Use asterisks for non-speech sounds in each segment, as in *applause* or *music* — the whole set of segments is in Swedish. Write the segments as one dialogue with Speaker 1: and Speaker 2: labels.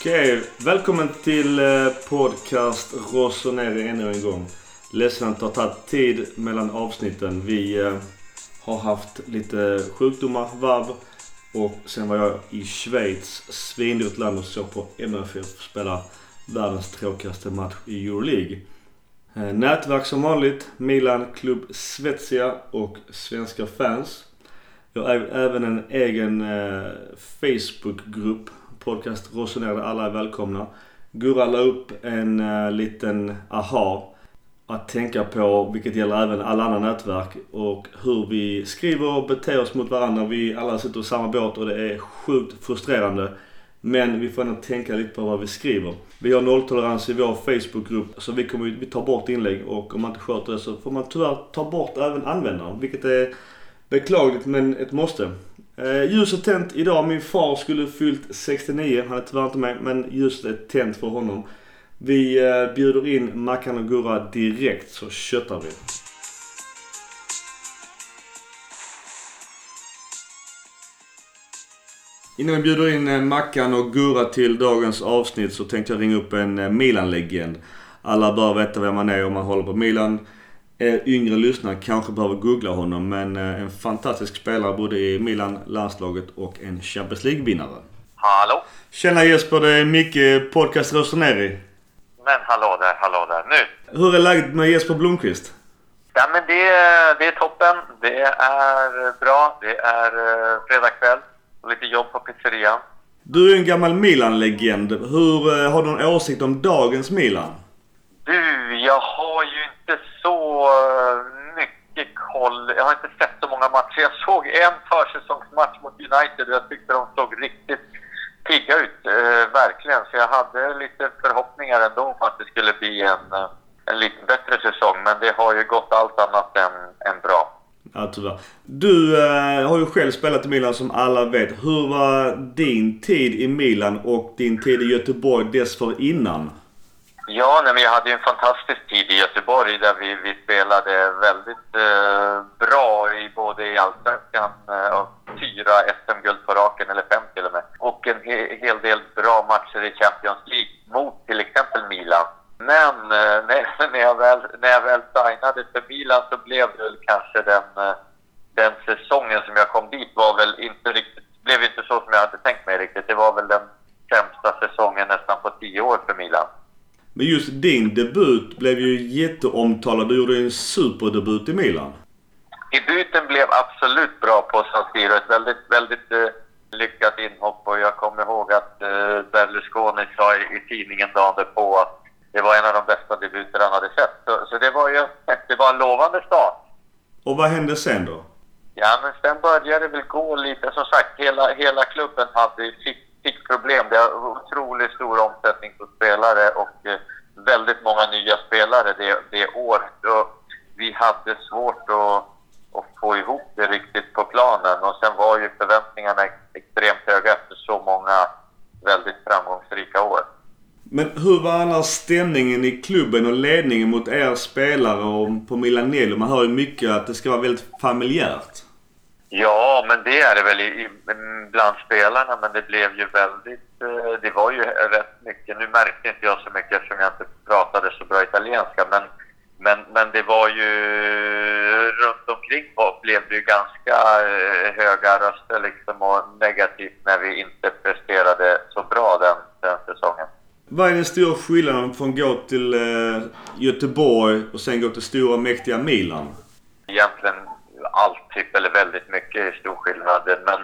Speaker 1: Okej, välkommen till eh, podcast Rosoneri ännu en gång. Ledsen att det har tagit tid mellan avsnitten. Vi eh, har haft lite sjukdomar, varv. Och sen var jag i Schweiz, svindyrt land och såg på MFF spela världens tråkigaste match i Euroleague. Eh, nätverk som vanligt, Milan, Klubb Svezia och svenska fans. Jag har även en egen Facebookgrupp, podcast Rosoner där alla är välkomna. Gurra la upp en uh, liten aha att tänka på, vilket gäller även alla andra nätverk och hur vi skriver och beter oss mot varandra. Vi alla sitter i samma båt och det är sjukt frustrerande. Men vi får ändå tänka lite på vad vi skriver. Vi har nolltolerans i vår Facebookgrupp så vi kommer vi tar bort inlägg och om man inte sköter det så får man tyvärr ta bort även användaren. Vilket är beklagligt men ett måste. Eh, ljuset tänt idag. Min far skulle fyllt 69. Han är tyvärr inte med men ljuset är tänt för honom. Vi eh, bjuder in Mackan och Gurra direkt så köttar vi. Innan vi bjuder in eh, Mackan och Gurra till dagens avsnitt så tänkte jag ringa upp en eh, Milan-legend. Alla bör veta vem man är om man håller på Milan. Er yngre lyssnare kanske behöver googla honom men eh, en fantastisk spelare både i Milan, landslaget och en Champions League-vinnare.
Speaker 2: Hallå?
Speaker 1: Tjena Jesper, det är Micke, podcast Rossoneri.
Speaker 2: Men hallå där, hallå där. Nu!
Speaker 1: Hur är läget med Jesper Blomqvist?
Speaker 2: Ja men det, är- det är toppen. Det är bra. Det är uh, fredagkväll. Och lite jobb på pizzerian.
Speaker 1: Du är en gammal Milan-legend. Hur eh, har du någon åsikt om dagens Milan?
Speaker 2: Du, jag har ju inte så eh, mycket koll. Jag har inte sett så många matcher. Jag såg en försäsongsmatch mot United och jag tyckte de såg riktigt pigga ut. eh, verkligen. Så jag hade lite förhoppningar ändå om att det skulle bli en, eh, en lite bättre säsong. Men det har ju gått allt annat än, än bra.
Speaker 1: Ja, tyvärr. Du eh, har ju själv spelat i Milan som alla vet. Hur var din tid i Milan och din tid i Göteborg dessförinnan?
Speaker 2: Ja, nej, men jag hade ju en fantastisk tid i Göteborg där vi, vi spelade väldigt eh, bra i både i Allsvenskan eh, och fyra SM-guld på raken, eller fem till och med. Och en he, hel del bra matcher i Champions League mot till exempel Milan. Men eh, när, *laughs* när, jag väl, när jag väl signade för Milan så blev det väl kanske den, eh, den säsongen som jag kom dit var väl inte riktigt, blev inte så som jag hade tänkt mig riktigt. Det var väl den sämsta säsongen nästan på tio år för Milan.
Speaker 1: Men just din debut blev ju jätteomtalad. Du gjorde en superdebut i Milan.
Speaker 2: Debuten blev absolut bra på San Siro. Ett väldigt, väldigt eh, lyckat inhopp och jag kommer ihåg att eh, Berlusconi sa i, i tidningen dagen därpå att det var en av de bästa debuter han hade sett. Så, så det var ju *laughs* det var en lovande start.
Speaker 1: Och vad hände sen då?
Speaker 2: Ja, men sen började det väl gå lite. Som sagt, hela, hela klubben hade, fick, fick problem. Det var otroligt stor omsättning på spelare och eh, väldigt många nya spelare det, det året. Och vi hade svårt att, att få ihop det riktigt på planen. Och sen var ju förväntningarna extremt höga efter så många väldigt framgångsrika år.
Speaker 1: Men hur var annars stämningen i klubben och ledningen mot er spelare och på Milanello? Man hör ju mycket att det ska vara väldigt familjärt.
Speaker 2: Ja, men det är det väl i, bland spelarna, men det blev ju väldigt... eh, Det var ju rätt mycket. Nu märkte inte jag så mycket eftersom jag inte pratade så bra italienska, men, men, men det var ju... Runt omkring blev det ju ganska eh, höga röster liksom och negativt när vi inte presterade så bra den, den säsongen.
Speaker 1: Vad är den stora skillnaden från att gå till eh, Göteborg och sen gå till stora mäktiga Milan?
Speaker 2: egentligen allt, typ, eller väldigt mycket i stor skillnad. Men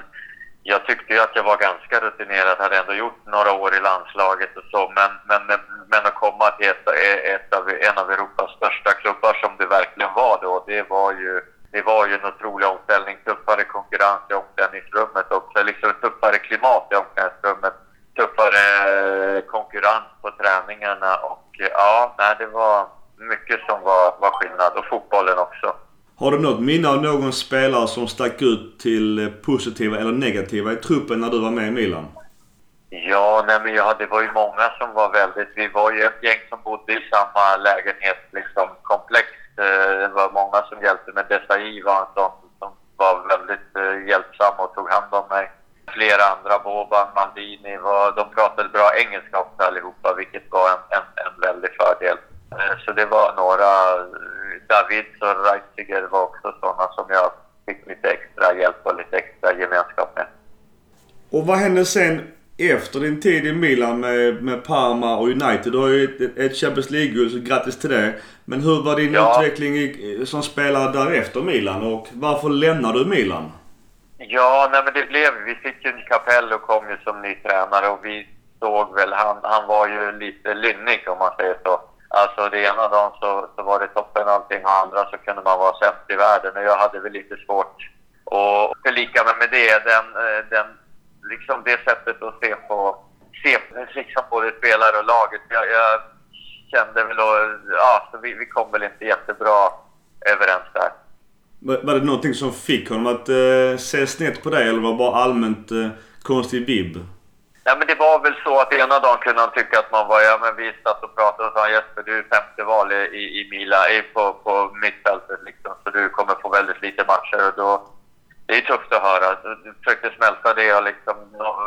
Speaker 2: jag tyckte ju att jag var ganska rutinerad, hade ändå gjort några år i landslaget och så. Men, men, men att komma till ett, ett av, en av Europas största klubbar som det verkligen var då, det var ju, det var ju en otrolig omställning. Tuffare konkurrens i omklädningsrummet också, liksom tuffare klimat i omklädningsrummet. Tuffare eh, konkurrens på träningarna och ja, nej, det var mycket som var, var skillnad. Och fotbollen också.
Speaker 1: Har du något minne av någon spelare som stack ut till eh, positiva eller negativa i truppen när du var med i Milan?
Speaker 2: Ja, nej, men ja, det var ju många som var väldigt... Vi var ju ett gäng som bodde i samma lägenhet, liksom komplext. Eh, det var många som hjälpte mig. Desai var en sån som var väldigt eh, hjälpsam och tog hand om mig. flera andra. Boban, Maldini, var, de pratade bra engelska också allihopa, vilket var en, en, en väldig fördel. Så det var några, Davids och Reisiger var också sådana som jag fick lite extra hjälp och lite extra gemenskap med.
Speaker 1: Och vad hände sen efter din tid i Milan med, med Parma och United? Du har ju ett, ett Champions League-guld, så grattis till det. Men hur var din
Speaker 2: Ja.
Speaker 1: utveckling i, som spelare därefter Milan och varför lämnade du Milan?
Speaker 2: Ja, nej men det blev, vi fick ju Capello kom ju som ny tränare och vi såg väl, han, han var ju lite lynnig om man säger så. Alltså det ena dagen så, så var det toppen allting och andra så kunde man vara sämst i världen och jag hade väl lite svårt att förlika mig med det. Den, eh, den, liksom det sättet att se på, se liksom både spelare och laget. Jag, jag kände väl då, ja, så vi, vi kom väl inte jättebra överens där.
Speaker 1: Var var det någonting som fick honom att eh, se snett på dig eller var det bara allmänt eh, konstig vibb?
Speaker 2: Nej, men det var väl så att ena dagen kunde han tycka att man var, ja men vi satt och pratade och sa Jesper du är femte val i, i, i Mila, i, på, på mittfältet liksom, så du kommer få väldigt lite matcher och då, det är tufft att höra. Jag försökte smälta det och liksom,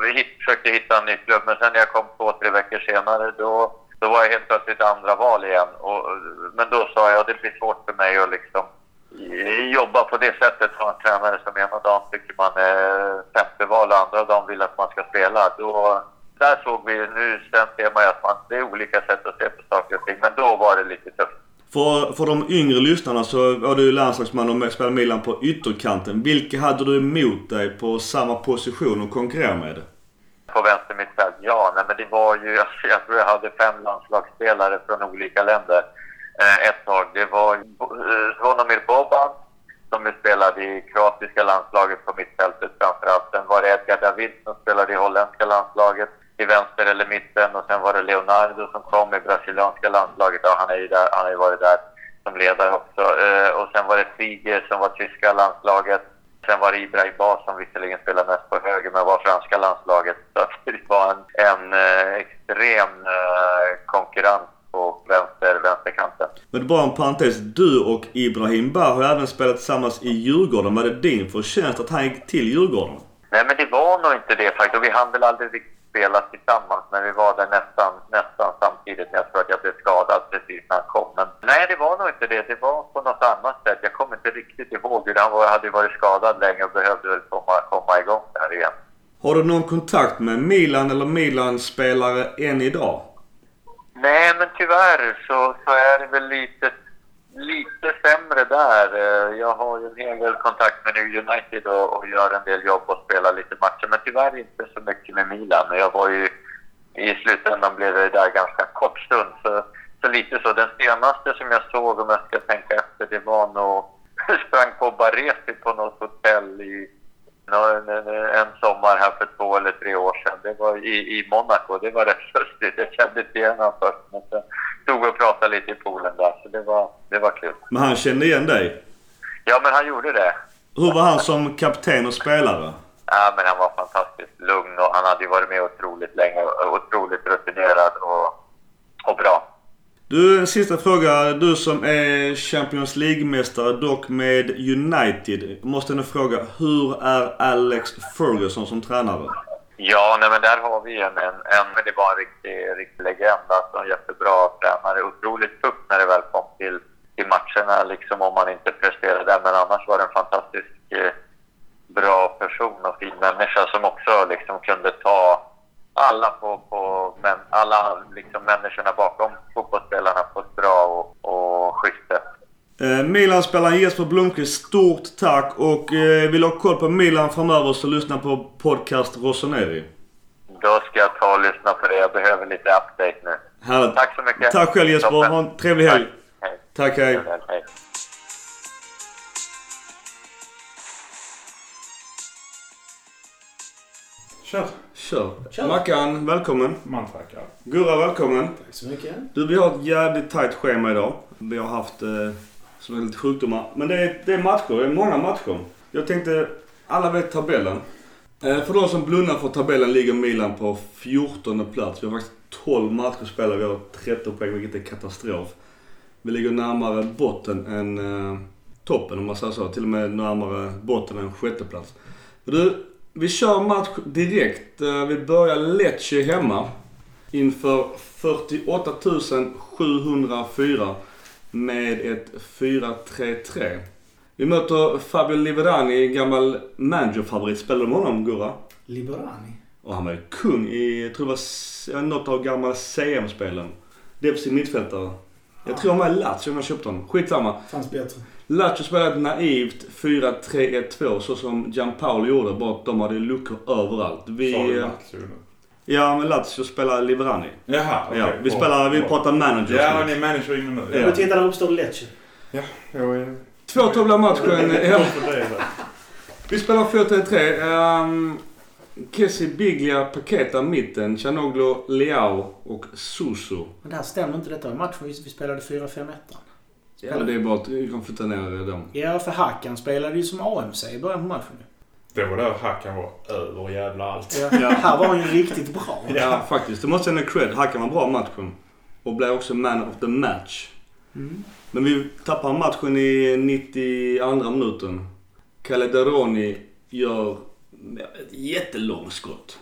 Speaker 2: vi försökte hitta en ny klubb, men sen när jag kom två, tre veckor senare då, då var jag helt plötsligt andra val igen. Och, men då sa jag, att det blir svårt för mig att liksom jobba på det sättet för en tränare som ena dagen tycker man är femte val och andra dagen vill att man ska spela. Då, där såg vi, nu sen ser man ju att man, det är olika sätt att se på saker och ting, men då var det lite tufft.
Speaker 1: För, för de yngre lyssnarna så var du landslagsman och spelade Milan på ytterkanten. Vilka hade du emot dig på samma position och konkurrera med?
Speaker 2: På vänster mittfält, ja, nej men det var ju, *laughs* jag tror jag hade fem landslagsspelare från olika länder eh, Eh, ett tag. Det var eh, Zvonimir Boban som spelade i kroatiska landslaget på mittfältet framförallt. Sen var det Edgar David som spelade i holländska landslaget i vänster eller mitten och sen var det Leonardo som kom i brasilianska landslaget. Ja, han, är ju där, han har ju varit där som ledare också. Eh, och sen var det Figer som var tyska landslaget. Sen var det Ibrahim Bas som visserligen spelade mest på höger men var franska landslaget. Så det var en, en eh, extrem eh, konkurrens på vänster, vänsterkanten.
Speaker 1: Men bara en parentes. Du och Ibrahim Bar har även spelat tillsammans i Djurgården. Var det din förtjänst att han gick till Djurgården?
Speaker 2: Nej, men det var nog inte det faktiskt. Och vi hann väl aldrig riktigt spela tillsammans, men vi var där nästan, nästan samtidigt. Jag tror att jag blev skadad precis när han kom. Men nej, det var nog inte det. Det var på något annat sätt. Jag kommer inte riktigt ihåg hur han var. hade ju varit skadad länge och behövde väl komma, komma igång där igen.
Speaker 1: Har du någon kontakt med Milan eller Milan-spelare än idag?
Speaker 2: Nej, men tyvärr så, så är det väl lite, lite sämre där. Eh, jag har ju en hel del kontakt med New United och, och gör en del jobb och spelar lite matcher, men tyvärr inte så mycket med Milan. Jag var ju i slutändan blev det där ganska kort stund, så, så lite så. Den senaste som jag såg, om jag ska tänka efter, det var nog... Jag *laughs* sprang på Baresi på något hotell i en, en, en sommar här för två eller tre år sedan. Det var i, i Monaco. Det var rätt *laughs* lustigt. Jag kände inte igen honom först. Men sen stod och pratade lite i poolen där. Så det var, det var kul.
Speaker 1: Men han kände igen dig?
Speaker 2: Ja, men han gjorde det.
Speaker 1: Hur var han som kapten och spelare?
Speaker 2: Ja, men han var fantastiskt lugn och han hade ju varit med otroligt länge. Otroligt rutinerad och, och bra.
Speaker 1: Du, en sista fråga. Du som är Champions League-mästare, dock med United. Måste nu fråga, hur är Alex Ferguson som tränare?
Speaker 2: Ja, nej, men där har vi en, en, en men det var en riktig, riktig legend. Alltså en jättebra tränare. Otroligt tuff när det väl kom till, till matcherna, liksom om man inte presterade. Men annars var det en fantastisk eh, bra person och fin människa som också liksom kunde ta alla på, på men alla liksom människorna bakom fotbollsspelarna på ett bra och, och schysst sätt.
Speaker 1: Eh, Milan-spelaren Jesper Blomqvist, stort tack och eh, vill ha koll på Milan framöver så lyssna på podcast Rossoneri.
Speaker 2: Då ska jag ta och lyssna på det. Jag behöver lite update nu.
Speaker 1: Härligt.
Speaker 2: Tack så mycket.
Speaker 1: Tack själv Jesper.
Speaker 2: Toppen.
Speaker 1: Ha en trevlig helg.
Speaker 2: Tack. Hej.
Speaker 1: Tack, hej.
Speaker 2: Hej.
Speaker 3: Kör.
Speaker 1: Kör.
Speaker 3: Kör.
Speaker 1: Mackan, välkommen.
Speaker 3: Man tackar.
Speaker 1: Gurra, välkommen.
Speaker 3: Tack så mycket.
Speaker 1: Du, vi har ett jävligt tajt schema idag. Vi har haft eh, så är lite sjukdomar. Men det är, det är matcher. Det är många matcher. Jag tänkte, alla vet tabellen. Eh, för de som blundar för tabellen ligger Milan på 14 plats. Vi har faktiskt 12 matcher spelade. Vi har 13 poäng, vilket är katastrof. Vi ligger närmare botten än eh, toppen om man säger så. Till och med närmare botten än sjätte plats. Du, Vi kör match direkt. Eh, Vi börjar Lecce hemma. Inför 48 704 med ett 4-3-3. Vi möter Fabio Liverani, gammal managerfavorit. Spelar du med honom Gurra?
Speaker 3: Liberani.
Speaker 1: Och han var ju kung i, jag tror det var något av gamla CM-spelen. Defensiv mittfältare. Jag tror han var i Lazio när jag köpte honom. Skitsamma.
Speaker 3: Fanns bättre.
Speaker 1: Lazio spelade ett naivt 4-3-1-2 så som Gianpaolo gjorde. Bara att de hade luckor överallt. Vi...
Speaker 4: Sa du Lazio nu?
Speaker 1: Ja, men Lazio spelar Liverani.
Speaker 4: Jaha, okej.
Speaker 1: Ja, vi spelar, vi pratar managers
Speaker 4: Ja, ni är manager inne nu.
Speaker 1: Ja.
Speaker 3: Men titta, där uppstår Lecce.
Speaker 4: Ja, jag är...
Speaker 1: 2-2 blir matchen. Ja. Vi spelar 4-3-3. Um, Kessi Biglia, Paketa mitten, Chanoglu, Leao och Suso.
Speaker 3: Men det här stämmer inte. Detta var matchen vi vi spelade 4-5-1.
Speaker 1: Ja, det är bara att vi kan flytta ner dem.
Speaker 3: Ja, för Hakan spelade ju som AMC i början på matchen.
Speaker 4: Det var där Hackan var över jävla allt.
Speaker 3: Ja.
Speaker 1: Ja.
Speaker 3: Här var han ju riktigt bra.
Speaker 1: Ja, faktiskt. Det måste jag ändå cred. Hackan var bra i matchen. Och blev också man of the match.
Speaker 3: Mm.
Speaker 1: Men vi tappar matchen i 92 minuten. Calderoni gör ett jättelångt skott.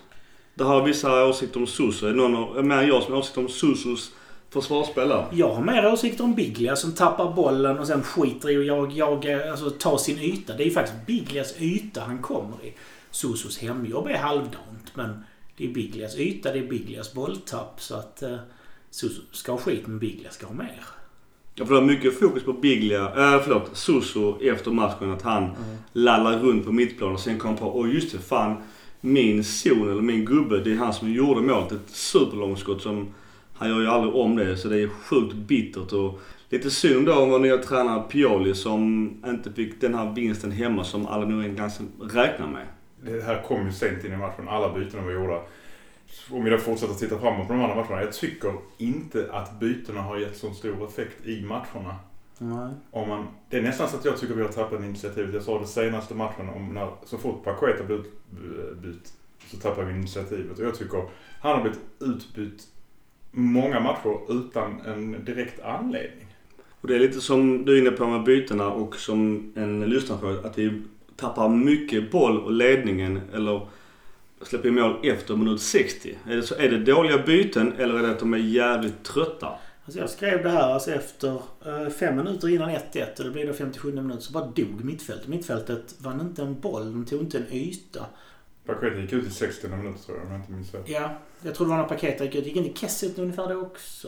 Speaker 1: Det har vissa åsikter om Suso. Är det någon mer jag som har åsikter om Susos försvarsspelare?
Speaker 3: Jag har mer åsikter om Biglia som tappar bollen och sen skiter i att jag, jag, alltså, ta sin yta. Det är ju faktiskt Biglias yta han kommer i. Sosos hemjobb är halvdant men det är Biglias yta, det är Biglias bolltapp. Så att eh, Soso ska ha skit men Biglia ska ha mer.
Speaker 1: Jag får ha mycket fokus på Biglia, äh, förlåt, Suso efter matchen. Att han lallar runt på mittplan och sen kom på, åh just det, fan. Min zon, eller min gubbe, det är han som gjorde målet. Ett superlångskott som, han gör ju aldrig om det. Så det är sjukt bittert och lite synd då om vår nya tränare Pioli som inte fick den här vinsten hemma som alla nu ganska räknar med.
Speaker 4: Det här kom ju sent in i matchen. Alla bytena var gjorda. Om vi då fortsätter titta framåt på de andra matcherna. Jag tycker inte att bytena har gett så stor effekt i matcherna.
Speaker 3: Nej.
Speaker 4: Om man, det är nästan så att jag tycker vi har tappat initiativet. Jag sa det senaste matchen om när så fort Paqueta blev utbytt så tappar vi initiativet. Och jag tycker han har blivit utbytt många matcher utan en direkt anledning.
Speaker 1: Och det är lite som du är inne på med bytena och som en lyssnarfråga. Att vi tappar mycket boll och ledningen eller släpper mål efter minut 60. Är det, så, är det dåliga byten eller är det att de är jävligt trötta?
Speaker 3: Alltså jag skrev det här alltså efter eh, fem minuter innan 1-1 och det blev då 57 minuter så bara dog mittfältet. Mittfältet vann inte en boll, de tog inte en yta.
Speaker 4: Paqueta gick ut i 60 minuter tror jag om jag inte minns fel.
Speaker 3: Ja, jag tror det var när Paketa gick ut. Gick inte Kessie ut ungefär då också?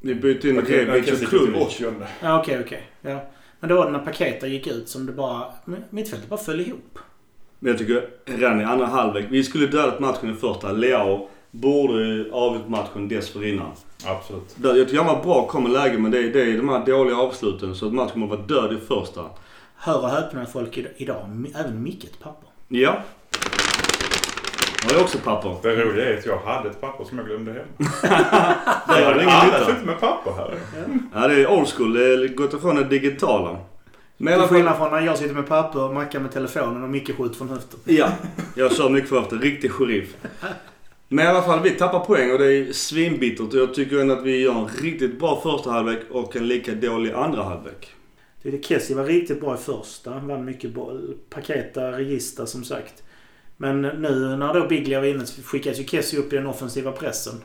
Speaker 1: Vi bytte in
Speaker 4: Paqueta
Speaker 1: Rebic och Krunic.
Speaker 4: 80
Speaker 3: Ja, okej, okej. Ja. Men då var det när Paketa gick ut som det bara... Mittfältet bara föll ihop.
Speaker 1: Men jag tycker redan i andra halvlek. Vi skulle dödat matchen i första. Leao borde avgjort matchen dessförinnan.
Speaker 4: Absolut.
Speaker 1: Där- Jag tycker han var bra, kom i läge men det är, det är de här dåliga avsluten så att matchen kommer vara död i första.
Speaker 3: Hör och häpna folk id- idag, även Micke ett papper.
Speaker 1: Ja. Har jag också papper?
Speaker 4: Det roliga är att jag hade ett papper som jag glömde hem. *laughs*
Speaker 1: Det har ingen
Speaker 4: Alla
Speaker 1: nytta.
Speaker 4: sitter med papper här.
Speaker 1: Ja, det är old school. Det är gått ifrån det digitala. Men
Speaker 3: Till
Speaker 1: alla
Speaker 3: skillnad från när jag sitter med papper, Mackan med telefonen och Micke skjuter från höften.
Speaker 1: Ja, jag kör mycket för ofta. Riktig sheriff. Men i alla fall, vi tappar poäng och det är svinbittert. Jag tycker ändå att vi gör en riktigt bra första halvlek och en lika dålig andra halvlek.
Speaker 3: Det är Kessie var riktigt bra i första. Han vann mycket boll. Paketa, Regista som sagt. Men nu när då Biglia var inne så skickades ju Kessie upp i den offensiva pressen.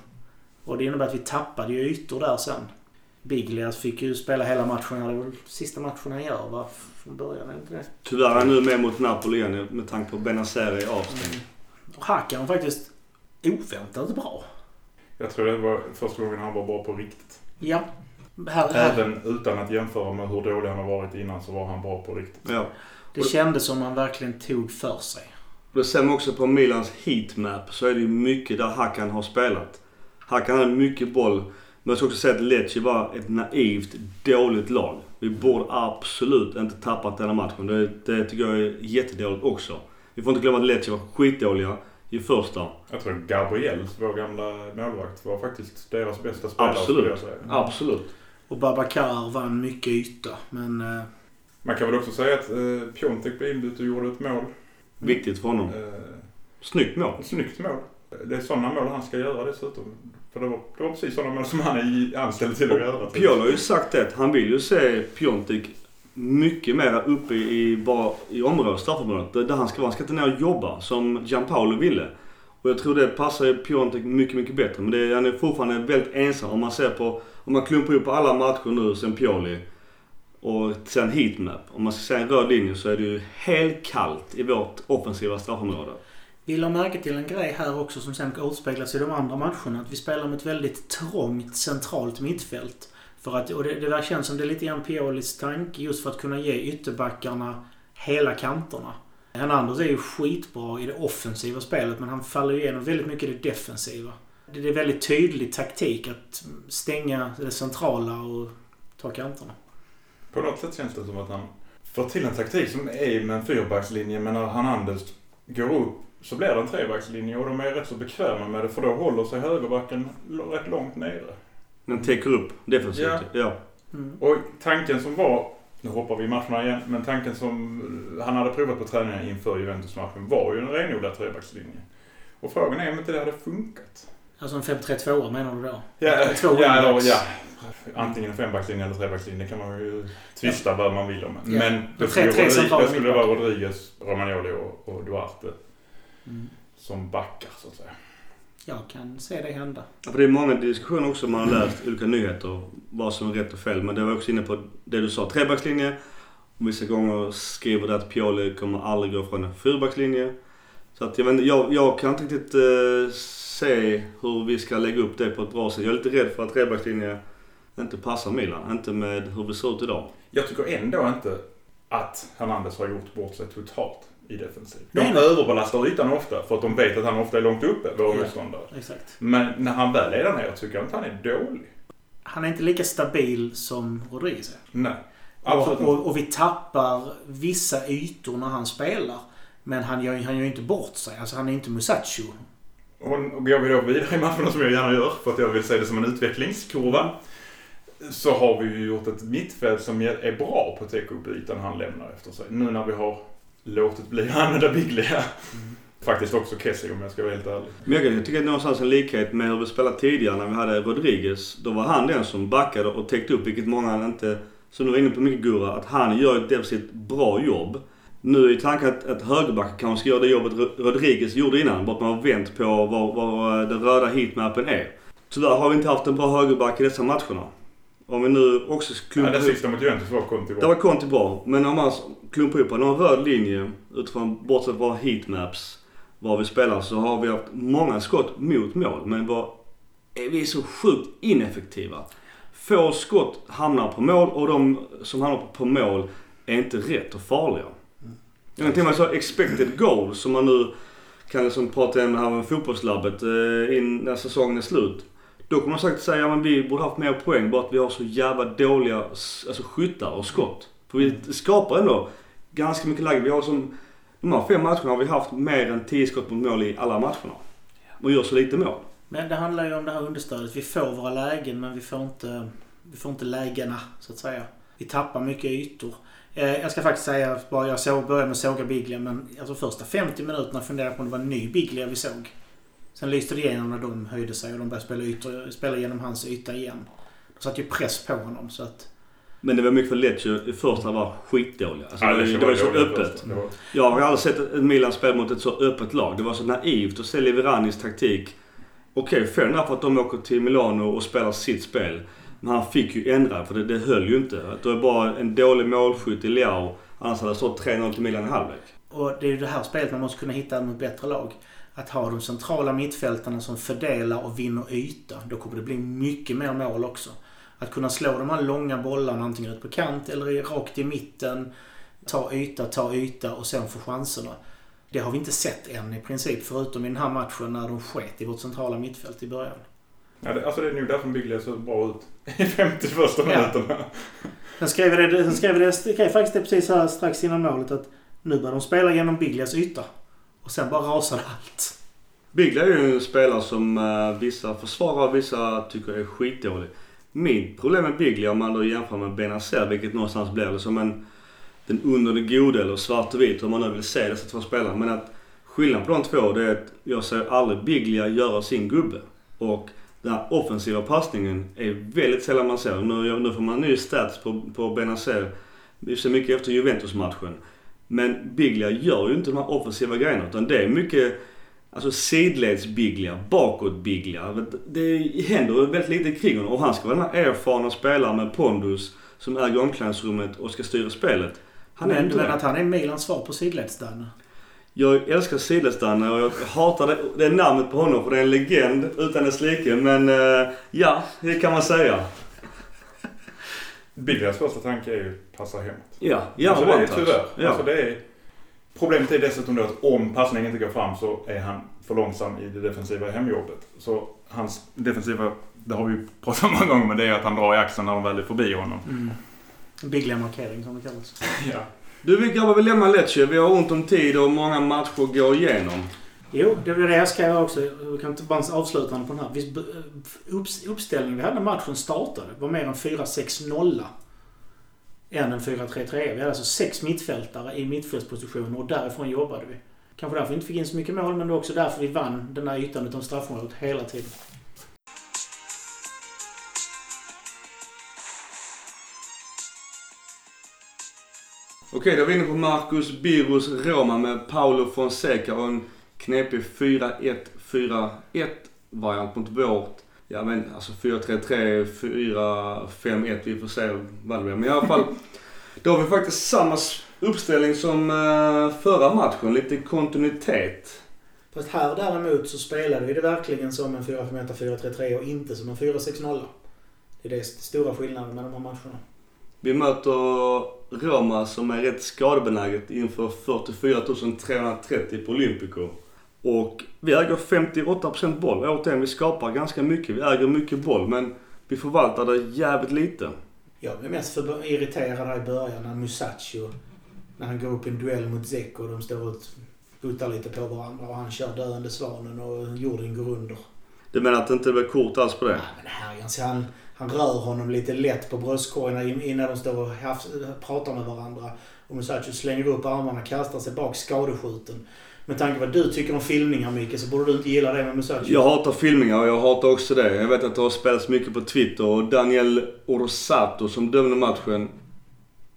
Speaker 3: Och det innebär att vi tappade ju ytor där sen. Biglia fick ju spela hela matchen. Det väl sista matchen han gör va? Från början, är inte det?
Speaker 1: Tyvärr är han nu med mot Napoli igen med tanke på Benazer avstängd.
Speaker 3: Och Hakan var faktiskt oväntat bra.
Speaker 4: Jag tror det var första gången han var bra på riktigt.
Speaker 3: Ja. Här, här.
Speaker 4: Även utan att jämföra med hur dålig han har varit innan så var han bra på riktigt.
Speaker 1: Ja.
Speaker 3: Det kändes som han verkligen tog för sig.
Speaker 1: Och det ser man också på Milans heatmap så är det mycket där Hakan har spelat. Hakan hade mycket boll. Men jag ska också säga att Lecce var ett naivt, dåligt lag. Vi borde absolut inte tappat denna matchen. Det, det tycker jag är jättedåligt också. Vi får inte glömma att Lecce var skitdåliga i första.
Speaker 4: Jag tror Gabriel, vår gamla målvakt, var faktiskt deras bästa spelare.
Speaker 1: Absolut.
Speaker 4: jag säga.
Speaker 1: Absolut.
Speaker 3: Och Babakar vann mycket yta. Men eh,
Speaker 4: Man kan väl också säga att eh, Piontek blev inbytt och gjorde ett mål.
Speaker 1: Viktigt för honom.
Speaker 4: Eh,
Speaker 1: Snyggt mål.
Speaker 4: snyggt mål. Det är sådana mål han ska göra dessutom. För det var, det var precis sådana mål som han är anställd till att göra.
Speaker 1: Piolo har ju sagt det. Han vill ju se Piontek mycket mer uppe i, bara, i området, straffområdet. Där där han ska vara. Han ska inte ner och jobba som Gianpaolo ville. Och jag tror det passar Piontek mycket, mycket bättre. Men det, är- han är fortfarande väldigt ensam om man ser på, om man klumpar på alla matcher nu sen Pioli och sen heatmap. Om man ska säga en röd linje så är det ju helt kallt i vårt offensiva straffområde.
Speaker 3: Vi la märke till en grej här också som sen återspeglas i de andra matcherna. Att vi spelar med ett väldigt trångt centralt mittfält. För att, och det, det där känns som det är lite grann Piolis tanke just för att kunna ge ytterbackarna hela kanterna. Hernandez är ju skitbra i det offensiva spelet men han faller ju igenom väldigt mycket i det defensiva. Det är väldigt tydlig taktik att stänga det centrala och ta kanterna.
Speaker 4: På något sätt känns det som att han får till en taktik som är med en fyrbackslinje men när Hernandez går upp så blir det en trebackslinje och de är rätt så bekväma med det för då håller sig högerbacken rätt långt nere.
Speaker 1: Men täcker upp defensivt.
Speaker 4: Ja.
Speaker 1: Ja.
Speaker 3: Mm.
Speaker 4: Och tanken som var, nu hoppar vi i matcherna igen, men tanken som han hade provat på träningen inför Juventus-matchen var ju en renodlad trebackslinje. Och frågan är om inte det hade funkat.
Speaker 3: Alltså en 5-3-2 menar du då?
Speaker 4: Ja,
Speaker 3: Två
Speaker 4: ja,
Speaker 3: wingbacks.
Speaker 4: ja. Antingen en fembackslinje eller trebackslinje det kan man ju tvista vad man vill om.
Speaker 3: Ja.
Speaker 4: Men
Speaker 3: tre-
Speaker 4: skulle,
Speaker 3: tre
Speaker 4: det skulle vara. Rodriguez, Romagnoli och, och Duarte
Speaker 3: Mm.
Speaker 4: som backar så att säga.
Speaker 3: Jag kan se det hända.
Speaker 1: Ja, för det är många diskussioner också man har läst olika nyheter. Vad som är rätt och fel. Men det var också inne på det du sa. Trebackslinje. Och Vissa gånger skriver det att Pioli kommer aldrig gå från en fyrbackslinje. Så att jag, vet, jag, jag kan inte riktigt eh, se hur vi ska lägga upp det på ett bra sätt. Jag är lite rädd för att trebackslinje inte passar Milan. Inte med hur vi ser ut idag.
Speaker 4: Jag tycker ändå inte att Hernandez har gjort bort sig totalt i defensiv. De
Speaker 3: Nej, nej.
Speaker 4: överbelastar ytan ofta för att de vet att han ofta är långt uppe, våra
Speaker 3: Ja.
Speaker 4: motståndare.
Speaker 3: Exakt.
Speaker 4: Men när han väl är där nere tycker jag inte han är dålig.
Speaker 3: Han är inte lika stabil som Rodriguez är.
Speaker 4: Nej. Absolut
Speaker 3: Och, och, och vi tappar vissa ytor när han spelar. Men han gör, han gör ju inte bort sig. Alltså han är inte Musacho.
Speaker 4: Och går vi då vidare i matcherna som jag gärna gör för att jag vill se det som en utvecklingskurva. Så har vi ju gjort ett mittfält som är bra på att täcka upp ytan han lämnar efter sig. Nu när vi har låtit bli använda Biglia. Faktiskt också Kessie om jag ska vara helt ärlig.
Speaker 1: Men jag tycker att någonstans en likhet med hur vi spelade tidigare när vi hade Rodriguez. Då var han den som backade och täckte upp, vilket många inte... Som du var inne på mycket Gurra, att han gör ett defensivt bra jobb. Nu är tanken att, att högerbacken kanske ska göra det jobbet Ro- Rodriguez gjorde innan. Bara att man har vänt på vad, vad den röda heatmappen är. Tyvärr har vi inte haft en bra högerback i dessa matcherna. Om vi nu också
Speaker 4: Ja,
Speaker 1: klumpar
Speaker 4: det
Speaker 1: ihop...
Speaker 4: sista mot Juventus var Conti
Speaker 1: Det
Speaker 4: bra.
Speaker 1: var Conti bra. Men om man klumpar ihop på någon röd linje utifrån bortsett från heatmaps var vi spelar så har vi haft många skott mot mål. Men var, är vi så sjukt ineffektiva. Få skott hamnar på mål och de som hamnar på mål är inte rätt och farliga. Jag kan till och med så expected goals som man nu kan liksom prata om här med fotbollslabbet eh, in när säsongen är slut. Då kommer man säkert säga att vi borde haft mer poäng bara att vi har så jävla dåliga alltså, skyttar och skott. För vi skapar ändå ganska mycket läge. Vi har som, de här fem matcherna har vi haft mer än 10 skott mot mål i alla matcherna. Och gör så lite mål.
Speaker 3: Men det handlar ju om det här understödet. Vi får våra lägen men vi får inte, vi får inte lägena så att säga. Vi tappar mycket ytor. Eh, jag ska faktiskt säga, bara jag såg, började med att såga Biglia men alltså första 50 minuterna funderade jag på om det var en ny Biglia vi såg. Sen lyste det igenom när de höjde sig och de började spela, ytor, spela genom hans yta igen. Då satt ju press på honom så att...
Speaker 1: Men det var mycket för Lecce första var skitdåliga. Alltså,
Speaker 4: Ja,
Speaker 1: det, var,
Speaker 4: det
Speaker 1: det var så öppet.
Speaker 4: var-
Speaker 1: Jag har aldrig sett ett Milan spela mot ett så öppet lag. Det var så naivt att se Liveranis taktik. Okej, fair enough att de åker till Milano och spelar sitt spel. Men han fick ju ändra för det, det höll ju inte. Det var bara en dålig målskytt i Leao. Annars hade det stått 3-0 till Milan i halvlek.
Speaker 3: Och det är ju det här spelet man måste kunna hitta mot bättre lag. Att ha de centrala mittfältarna som fördelar och vinner yta. Då kommer det bli mycket mer mål också. Att kunna slå de här långa bollarna antingen ut på kant eller rakt i mitten. Ta yta, ta yta och sen få chanserna. Det har vi inte sett än i princip. Förutom i den här matchen när de sket i vårt centrala mittfält i början.
Speaker 4: Ja, det, alltså det är nog därför Biglia ser bra ut *laughs* i 50 första
Speaker 3: Ja.
Speaker 4: minuterna.
Speaker 3: Sen skrev vi det, sen skrev det, skrev faktiskt det precis här strax innan målet att nu börjar de spela genom Biglias yta. Och sen bara rasade allt.
Speaker 1: Biglia är ju en spelare som eh, vissa försvarar och vissa tycker är skitdålig. Mitt problem med Biglia om man då jämför med Benazer, vilket någonstans blir det som en den under det goda eller svart och vit, hur man nu vill se dessa två spelare. Men att skillnaden på de två det är att jag ser aldrig Biglia göra sin gubbe. Och den här offensiva passningen är väldigt sällan man ser. Nu, nu får man ny stats på, på Benazer. Vi ser mycket efter Juventus-matchen. Men Biglia gör ju inte de här offensiva grejerna utan det är mycket Alltså sidleds-Biglia, bakåt-Biglia. Det händer väldigt lite kring honom och han ska vara den här erfarna spelaren med pondus som äger omklädningsrummet och ska styra spelet.
Speaker 3: Han är men, inte men att han är Milans svar på sidleds-Danne?
Speaker 1: Jag älskar Sidlesdanne och jag hatar det, det namnet på honom för det är en legend utan dess like. Men uh, ja, det kan man säga.
Speaker 4: Biglias första tanke är ju passa hemåt.
Speaker 1: Ja, ja
Speaker 4: alltså, det är tyvärr. Ja. Alltså, det är, problemet är dessutom då att om passningen inte går fram så är han för långsam i det defensiva hemjobbet. Så hans defensiva, det har vi ju pratat om många gånger, men det är att han drar i axeln när de väl är förbi honom.
Speaker 3: Mm. Biglia markering som det kallas. *laughs*
Speaker 4: ja.
Speaker 1: Du, vi grabbar vill lämna Lecce. Vi har ont om tid och många matcher går igenom.
Speaker 3: Jo, det var det jag skrev också. Jag kan inte bara avslutande på den här. uppställningen vi hade när matchen startade var mer än 4-6-0 än en 4-3-3. Vi hade alltså sex mittfältare i mittfältspositioner och därifrån jobbade vi. Kanske därför vi inte fick in så mycket mål, men det var också därför vi vann den där ytan utom straffområdet hela tiden.
Speaker 1: Okej, då är vi inne på Marcus Birros Roma med Paolo Fonseca och en knepig 4-1-4-1 variant mot vårt. Ja men alltså 4-3-3, 4-5-1. Vi får se vad det blir. Men i alla fall. *laughs* Då har vi faktiskt samma uppställning som uh, förra matchen. Lite kontinuitet.
Speaker 3: Fast här däremot så spelade vi det verkligen som en 4-5-1-4-3-3 och inte som en 4-6-0. Det är det stora skillnaden med de här matcherna.
Speaker 1: Vi möter Roma som är rätt skadebenäget inför 44 330 på Olympico. Och vi äger 58% boll. Återigen, vi skapar ganska mycket. Vi äger mycket boll men vi förvaltar det jävligt lite.
Speaker 3: Jag blev mest irriterad i början när Musacho, när han går upp i en duell mot Zeko och de står och puttar lite på varandra och han kör döende svanen och jorden går under.
Speaker 1: Du menar att det inte blev kort alls på det?
Speaker 3: Nej men han, han rör honom lite lätt på bröstkorgen innan de står och pratar med varandra. Och Musacho slänger upp armarna, kastar sig bak skadeskjuten. Med tanke på vad du tycker om filmningar Micke så borde du inte gilla det med Musacho.
Speaker 1: Jag hatar filmningar och jag hatar också det. Jag vet att det har spelats mycket på Twitter och Daniel Orsato som dömde matchen.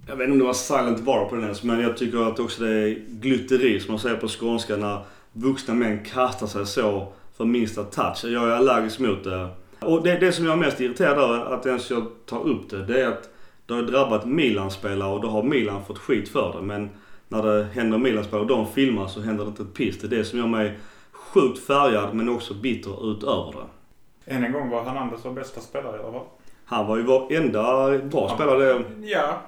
Speaker 1: Jag vet inte om det var silent var på den ens men jag tycker att också det är glutteri som man säger på skånska när vuxna män kastar sig så för minsta touch. Jag är allergisk mot det. Och det, det som jag är mest irriterad över att ens jag tar upp det, det är att det har drabbat Milan-spelare och då har Milan fått skit för det. Men när det händer Milan-spelare och de filmar så händer det inte ett piss. Det är det som gör mig sjukt färgad men också bitter utöver det.
Speaker 4: Än en gång var Hernandez vår bästa spelare i alla fall.
Speaker 1: Han var ju vår enda bra spelare.
Speaker 4: Ja.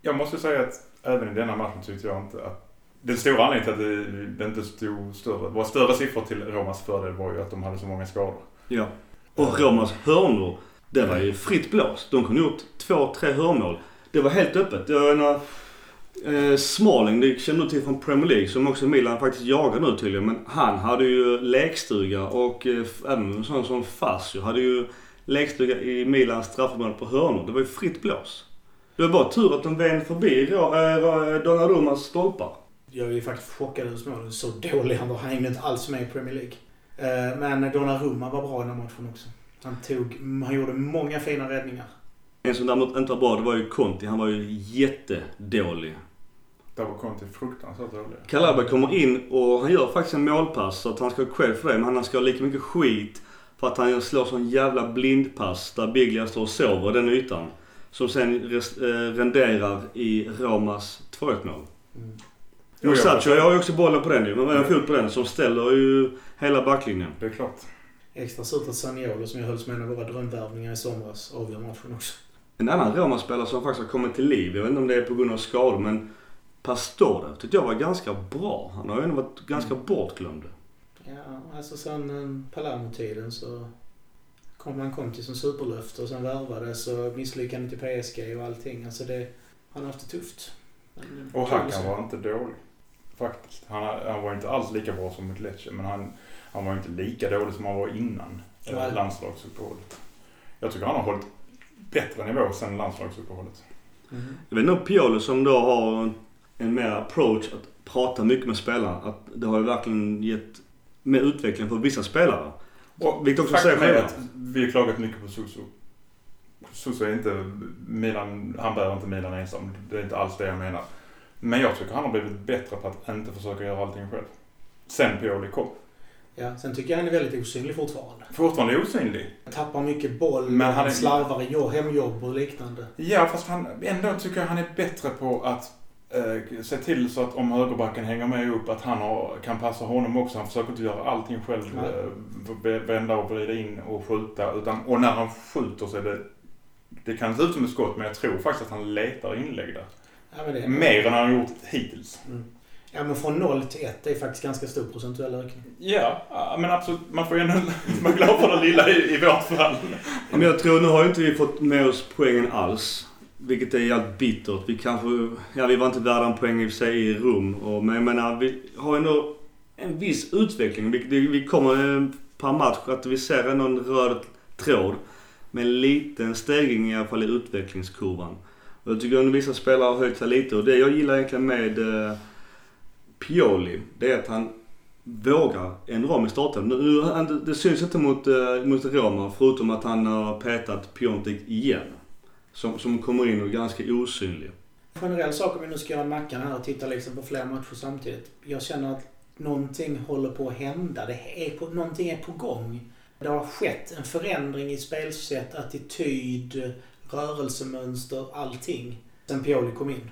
Speaker 4: Jag måste säga att även i denna matchen tyckte jag inte att den stora anledningen till att det, inte stod större, var större siffror till Romas fördel var ju att de hade så många skador.
Speaker 1: Ja. Och Romas hörnor, det var ju fritt blås. De kunde gjort två, tre hörnmål. Det var helt öppet. Jag menar, eh, Smalling, det känner du till från Premier League, som också Milan faktiskt jagar nu tydligen. Men han hade ju lekstuga och eh, även en sån som Fasio hade ju lekstuga i Milans straffområde på hörnor. Det var ju fritt blås. Det var bara tur att de vände förbi eh, Donnarummas stolpar.
Speaker 3: Jag är ju faktiskt chockad över Smalling. Så dålig han var. Han hängde inte alls med i Premier League. Eh, men Donnarumma var bra i den matchen också. Han, tog, han gjorde många fina räddningar.
Speaker 1: En som däremot inte var bra, det var ju Conti. Han var ju jättedålig.
Speaker 4: Där var Conti fruktansvärt dålig.
Speaker 1: Calabria kommer in och han gör faktiskt en målpass så att han ska ha cred för det. Men han ska ha lika mycket skit för att han slår sån jävla blindpass där Biglia står och sover den ytan. Som sen eh, renderar i Romas 2-1 mål. Mm. Jo, Sacho jag har ju också bollen på den ju. Men jag fot på den som ställer ju hela backlinjen.
Speaker 4: Det är klart.
Speaker 3: Extra surt att Saniolo som jag höll som en av våra drömvärvningar i somras avgör matchen också.
Speaker 1: En annan Roma-spelare som faktiskt har kommit till liv. Jag vet inte om det är på grund av skador men Pastore tyckte jag var ganska bra. Han har ju ändå varit ganska mm. bortglömd.
Speaker 3: Ja, alltså sen eh, Palermo-tiden så kom han kom till som superlöfte och sen värvades och misslyckande till PSG och allting. Alltså det, han har haft det tufft.
Speaker 4: Men, och Hakan var inte dålig. Faktiskt. Han, han var inte alls lika bra som mot Lecce men han, han var inte lika dålig som han var innan ja. landslagsuppehållet. Jag tycker han har hållit bättre nivå sen landslagsuppehållet.
Speaker 1: Mm. Jag vet nog Piolo som då har en mer approach att prata mycket med spelarna. Att det har ju verkligen gett mer utveckling för vissa spelare.
Speaker 4: Och Vilket också säger själv att vi har klagat mycket på Susu. Suso är inte Milan, han bär inte Milan ensam. Det är inte alls det jag menar. Men jag tycker han har blivit bättre på att inte försöka göra allting själv. Sen Pioli kom.
Speaker 3: Ja, sen tycker jag han är väldigt osynlig fortfarande.
Speaker 4: Fortfarande osynlig.
Speaker 3: Tappar mycket boll,
Speaker 4: Men han är-
Speaker 3: slarvar i jobb, hemjobb och liknande.
Speaker 4: Ja, fast han, ändå tycker jag han är bättre på att eh, se till så att om högerbacken hänger med upp att han har, kan passa honom också. Han försöker inte göra allting själv.
Speaker 3: Nej.
Speaker 4: Eh, vända och vrida in och skjuta. Utan, och när han skjuter så är det... Det kan se ut som ett skott men jag tror faktiskt att han letar inlägg där.
Speaker 3: Ja, men det,
Speaker 4: Mer än han har gjort hittills.
Speaker 3: Mm. Ja, men från 0 till 1 är faktiskt ganska stor procentuell ökning.
Speaker 4: Ja, men absolut. Man får ju ändå vara glad för det lilla i, i vårt fall.
Speaker 1: Men jag tror, nu har ju inte vi fått med oss poängen alls. Vilket är jävligt bittert. Vi kanske, ja vi var inte värda en poäng i och för sig i rum. Och, men jag menar, vi har ändå en viss utveckling. Vi, vi kommer eh, per match att vi ser ändå en röd tråd. Med en liten stegring i alla fall i utvecklingskurvan. Jag tycker att vissa spelare har höjt sig lite. Och det jag gillar egentligen med eh, Pioli, det är att han vågar ändra om i starten. Nu, det syns inte mot, eh, mot Roma förutom att han har petat Piontek igen. Som, som kommer in och är ganska osynlig.
Speaker 3: Generell sak om vi nu ska göra mackan här och titta liksom på flera matcher samtidigt. Jag känner att någonting håller på att hända. Det är på, någonting är på gång. Det har skett en förändring i spelsätt, attityd, rörelsemönster, allting. Sen Pioli kom in.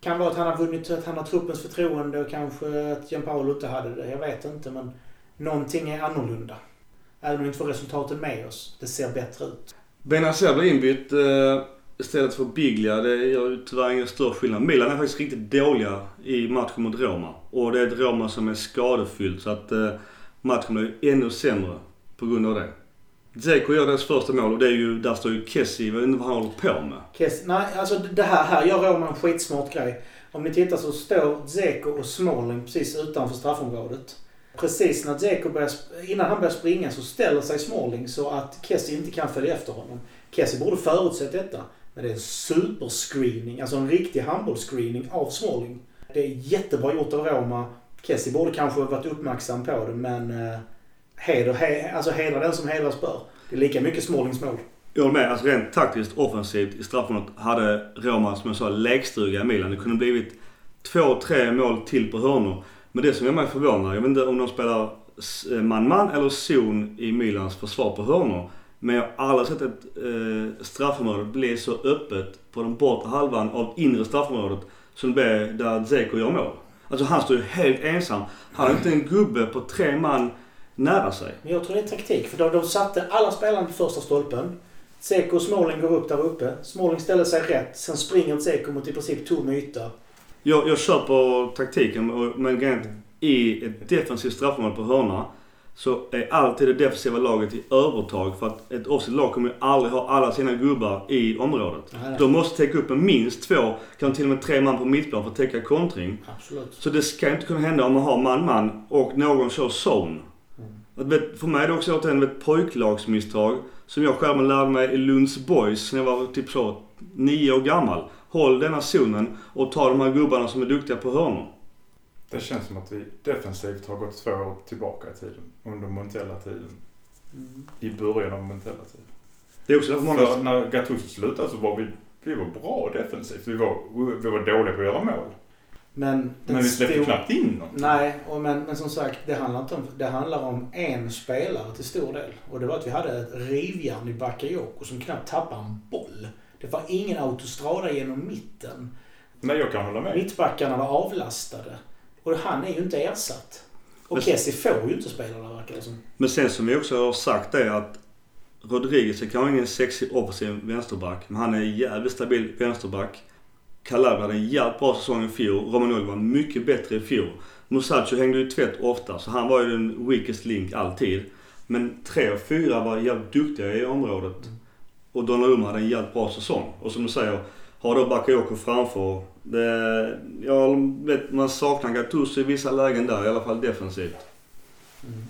Speaker 3: Kan vara att han har vunnit, att han har truppens förtroende och kanske att Gianpaolo inte hade det. Jag vet inte men någonting är annorlunda. Även om vi inte får resultaten med oss. Det ser bättre ut.
Speaker 1: Benazer blir inbytt eh, istället för Biglia. Det gör ju tyvärr ingen större skillnad. Milan är faktiskt riktigt dåliga i matchen mot Roma. Och det är ett Roma som är skadefyllt så att eh, matchen blir ännu sämre på grund av det. Dzeko gör deras första mål och det är ju, där står ju Kessie, jag vet inte vad han håller på med.
Speaker 3: Kes, nej, alltså det här, här gör Roma en skitsmart grej. Om ni tittar så står Dzeko och Smalling precis utanför straffområdet. Precis när Dzeko börjar, innan han börjar springa så ställer sig Smalling så att Kessie inte kan följa efter honom. Kessie borde förutsett detta. Men det är en superscreening, alltså en riktig handbollsscreening av Smalling. Det är jättebra gjort av Roma. Kessie borde kanske varit uppmärksam på det men eh, heder, he, alltså hedra den som hedras bör. Det är lika mycket Smålings mål.
Speaker 1: Jag håller med. Alltså rent taktiskt offensivt i straffområdet hade Roma som jag sa lekstuga i Milan. Det kunde blivit två, tre mål till på hörnor. Men det som gör mig förvånad, jag vet inte om de spelar eh, man-man eller zon i Milans försvar på hörnor. Men jag har aldrig sett ett eh, straffområde bli så öppet på den bortre halvan av inre straffområdet som det blev där Dzeko gör mål. Alltså han står ju helt ensam. Han har inte en gubbe på tre man nära sig.
Speaker 3: Men jag tror det är taktik. För de, de satte alla spelarna på första stolpen. Seko och Smalling går upp där uppe. Smalling ställer sig rätt. Sen springer Seko mot i princip tom yta.
Speaker 1: Jag, jag på taktiken men rent i ett defensivt straffområde på hörna så är alltid det defensiva laget i övertag för att ett offensivt lag kommer ju aldrig ha alla sina gubbar i området.
Speaker 3: Nej,
Speaker 1: De måste täcka upp med minst två, kan till och med tre man på mittplan för att täcka kontring.
Speaker 3: Absolut.
Speaker 1: Så det ska inte kunna hända om man har man-man och någon kör zone. För mig är det också återigen ett pojklagsmisstag som jag själv lärde mig i Lunds Boys när jag var typ så nio år gammal. Håll denna zonen och ta de här gubbarna som är duktiga på hörnor.
Speaker 4: Det känns som att vi defensivt har gått två år tillbaka i tiden. Under Montella-tiden.
Speaker 3: Mm.
Speaker 4: I början av Montella-tiden.
Speaker 1: Det är också därför många...
Speaker 4: För när Gattuso slutade så var vi, vi var bra defensivt. Vi var, vi var dåliga på att göra mål.
Speaker 3: Men, den
Speaker 4: Men vi släppte
Speaker 3: stor-
Speaker 4: knappt in något.
Speaker 3: Nej, och men, men som sagt, det handlar inte om... Det handlar om en spelare till stor del. Och det var att vi hade ett rivjärn i Bakayoko som knappt tappade en boll. Det var ingen autostrada genom mitten.
Speaker 4: Nej, jag kan hålla med.
Speaker 3: Mittbackarna var avlastade. Och han är ju inte ersatt. Och Kessie får ju inte spela där verkar det som.
Speaker 1: Men sen som vi också har sagt det är att Rodriguez är kanske ingen sexig offensiv vänsterback. Men han är en jävligt stabil vänsterback. Calabria hade en jävligt bra säsong i fjol. Romagnoli var mycket bättre i fjol. Musacho hängde ju tvätt ofta så han var ju den weakest link alltid. Men tre och fyra var jävligt duktiga i området. Och Donnarumma hade en jävligt bra säsong. Och som du säger, har då Bakayoko framför. Det, jag vet, man saknar Gattuso i vissa lägen där, i alla fall defensivt. Mm.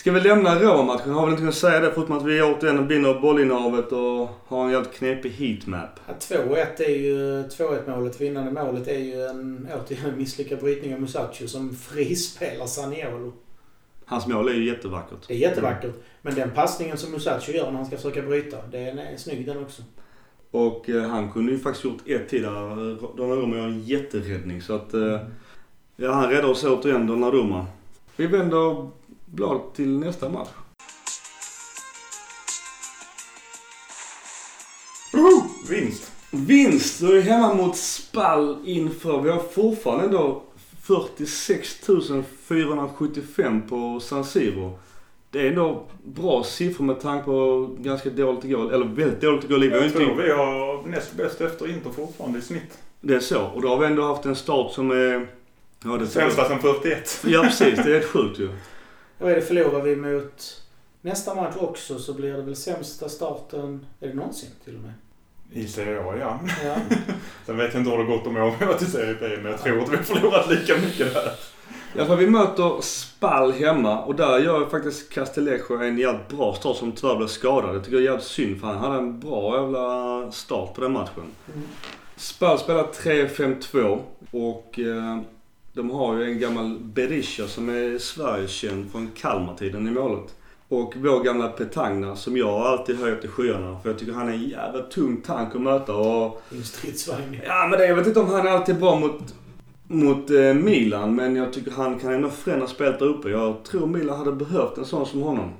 Speaker 1: Ska vi lämna Roma-matchen? Har vi inte kunnat säga det förutom att vi återigen vinner bollinnehavet och har en jävligt knepig heatmap.
Speaker 3: Ja, 2-1 är ju... 2-1 målet, vinnande målet, är ju en återigen en misslyckad brytning av Musacho som frispelar Saniolo.
Speaker 1: Hans mål är ju jättevackert.
Speaker 3: Det är jättevackert. Men den passningen som Musacho gör när han ska försöka bryta, den är snygg den också.
Speaker 1: Och eh, han kunde ju faktiskt gjort ett till där. Donnarumma gör en jätteräddning. Så att, eh, ja han räddar oss återigen Donnarumma. Vi vänder blad till nästa match.
Speaker 4: Woho! Vinst!
Speaker 1: Vinst! Då är vi hemma mot Spall inför. Vi har fortfarande då 46 475 på San Siro. Det är ändå bra siffror med tanke på ganska dåligt gå, eller väldigt dåligt att gå i livet.
Speaker 4: Jag tror vi har näst bäst efter Inter fortfarande i snitt.
Speaker 1: Det är så. Och då har vi ändå haft en start som är... Ja, det
Speaker 4: Sämsta sedan 41.
Speaker 1: Ja, precis. Det är *laughs* helt sjukt ju.
Speaker 3: Och är det förlorar vi mot nästa match också så blir det väl sämsta starten, är det någonsin till och med?
Speaker 4: I Serie A, ja.
Speaker 3: Ja. *laughs*
Speaker 4: Sen vet jag inte hur det har gått om jag har varit i Serie B, men jag tror att vi har förlorat lika mycket där.
Speaker 1: Alla fall, vi möter Spall hemma och där gör faktiskt Castellejo en jävligt bra start som tyvärr blev skadad. Det tycker jag är jävligt synd för han hade en bra jävla start på den matchen.
Speaker 3: Mm.
Speaker 1: Spall spelar 3-5-2 och eh, de har ju en gammal Berisha som är Sverigekänd från Kalmartiden i målet. Och vår gamla Petagna som jag alltid höjt till skyarna för jag tycker han är en jävla tung tank att möta och
Speaker 3: I en stridsvagn.
Speaker 1: Ja, men det, jag vet inte om han är alltid bra mot, mot eh, Milan, men jag tycker han kan ändå förändra spelet där uppe. Jag tror Milan hade behövt en sån som honom.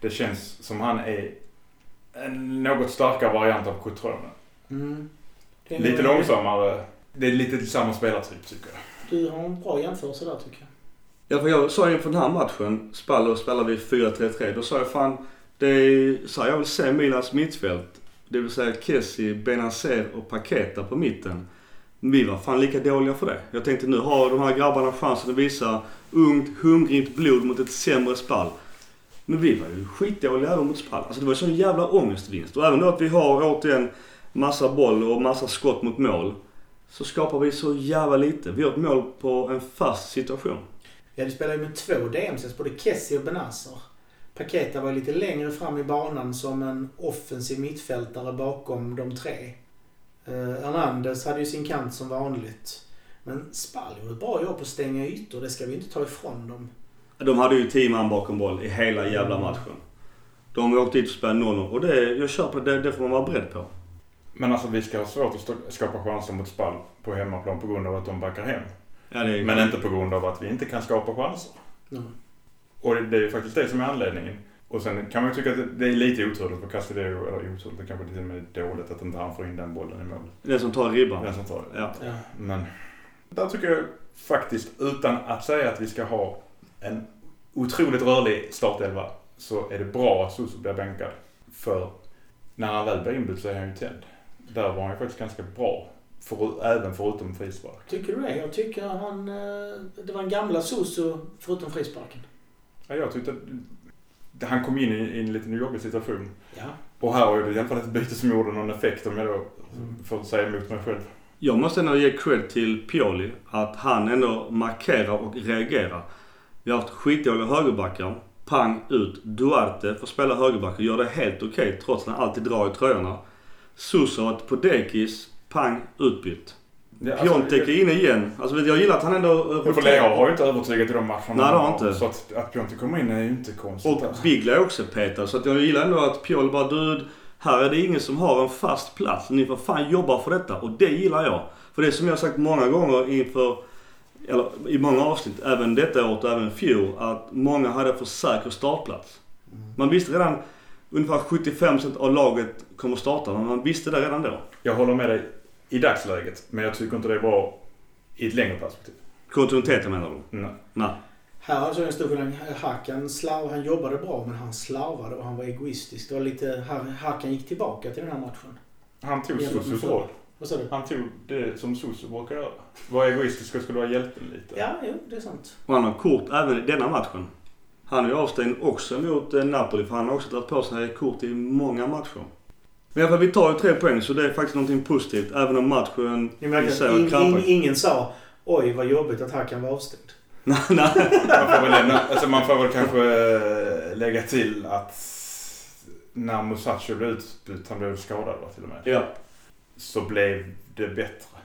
Speaker 4: Det känns som han är en något starkare variant av Cotrone.
Speaker 3: Mm.
Speaker 4: Lite långsammare. Det är lite samma spelartyp tycker jag.
Speaker 3: Du har en bra jämförelse där tycker jag.
Speaker 1: Ja, för jag sa inför den här matchen, Spallo spelar vi 4-3-3. Då sa jag fan, det är så här jag vill se Milans mittfält. Det vill säga Kessie, Benazer och Paketa på mitten. Vi var fan lika dåliga för det. Jag tänkte nu har de här grabbarna chansen att visa ungt, hungrigt blod mot ett sämre Spall. Men vi var ju skitdåliga även mot Spall. Alltså det var ju sån jävla ångestvinst. Och även då att vi har återigen massa boll och massa skott mot mål. Så skapar vi så jävla lite. Vi har ett mål på en fast situation.
Speaker 3: Ja, vi spelar ju med två DMCs, både Kessie och Benazer. Paketa var lite längre fram i banan som en offensiv mittfältare bakom de tre. Eh, Hernandez hade ju sin kant som vanligt. Men Spall gjorde ett bra jobb på att stänga ytor, det ska vi inte ta ifrån dem.
Speaker 1: De hade ju 10 man bakom boll i hela jävla matchen. De åkte dit och spelade 0 och det, jag köper det, det får man vara beredd på.
Speaker 4: Men alltså vi ska ha svårt att skapa chanser mot Spall på hemmaplan på grund av att de backar hem.
Speaker 1: Ja, det är,
Speaker 4: Men inte på grund av att vi inte kan skapa chanser.
Speaker 3: Ja.
Speaker 4: Och det det är ju faktiskt det som är anledningen. Och sen kan man ju tycka att det är lite oturligt för Castellero, eller oturligt, det kanske till och med är dåligt att inte han får in den bollen i mål.
Speaker 1: Den som tar ribban.
Speaker 4: Den som tar det.
Speaker 1: Ja.
Speaker 3: Ja.
Speaker 4: Men där tycker jag faktiskt, utan att säga att vi ska ha en otroligt rörlig startelva, så är det bra att Suso blir bänkad. För när han väl blir inbytt så är han ju tänd. Där var han ju faktiskt ganska bra. För, även förutom frispark.
Speaker 3: Tycker du det? Jag tycker han... eh, Det var en gamla Soso förutom frisparken.
Speaker 4: Ja, jag tyckte han kom in i, i en liten jobbig situation.
Speaker 3: Ja.
Speaker 4: Och här var ju det i alla fall ett byte som gjorde någon effekt om jag då får säga emot mig själv.
Speaker 1: Jag måste ändå ge cred till Pioli. Att han ändå markerar och reagerar. Vi har haft skitdåliga högerbackar. Pang ut. Duarte får spela högerback och gör det helt okej trots att han alltid drar i tröjorna. Susat på dekis. Pang utbytt.
Speaker 4: Ja, alltså,
Speaker 1: Piontek är inne igen. Alltså jag gillar att han ändå
Speaker 4: För Leo har ju inte övertygat i de matcherna.
Speaker 1: Nej, det har inte.
Speaker 4: Så att, att Piontek kommer in är ju inte konstigt.
Speaker 1: Och
Speaker 4: alltså.
Speaker 1: Bigla är också petad. Så att jag gillar ändå att Pioli bara du, här är det ingen som har en fast plats. Ni får fan jobba för detta. Och det gillar jag. För det är som jag har sagt många gånger inför, eller i många avsnitt, även detta året och även fjol, att många hade för säker startplats. Man visste redan ungefär 75% av laget kommer starta, men man visste det redan då.
Speaker 4: Jag håller med dig i dagsläget, men jag tycker inte det är bra i ett längre perspektiv.
Speaker 1: Kontinuiteten menar du?
Speaker 4: Nej.
Speaker 1: Nej.
Speaker 3: Här alltså en stor skillnad. Hakan slarv, han jobbade bra men han slarvade och han var egoistisk. Det var lite... Hakan gick tillbaka till den här matchen.
Speaker 4: Han tog
Speaker 3: förr.
Speaker 4: roll.
Speaker 3: Vad sa du?
Speaker 4: Han tog det som Susu brukar göra. Var egoistisk och skulle vara hjälten lite.
Speaker 3: Ja, jo, det är sant.
Speaker 1: Och han har kort även i denna matchen. Han är ju avstängd också mot eh, Napoli för han har också dragit på sig kort i många matcher. Men i alla fall, vi tar ju tre poäng så det är faktiskt någonting positivt. Även om matchen i sig
Speaker 3: in, ingen sa oj vad jobbigt att Hakan var avstängd. *laughs*
Speaker 1: Nej, nej.
Speaker 4: Man får väl, lämna, alltså man får väl kanske eh, lägga till att när Musacho blev utbytt, han blev skadad va, till och med,
Speaker 1: Ja.
Speaker 4: så blev det bättre.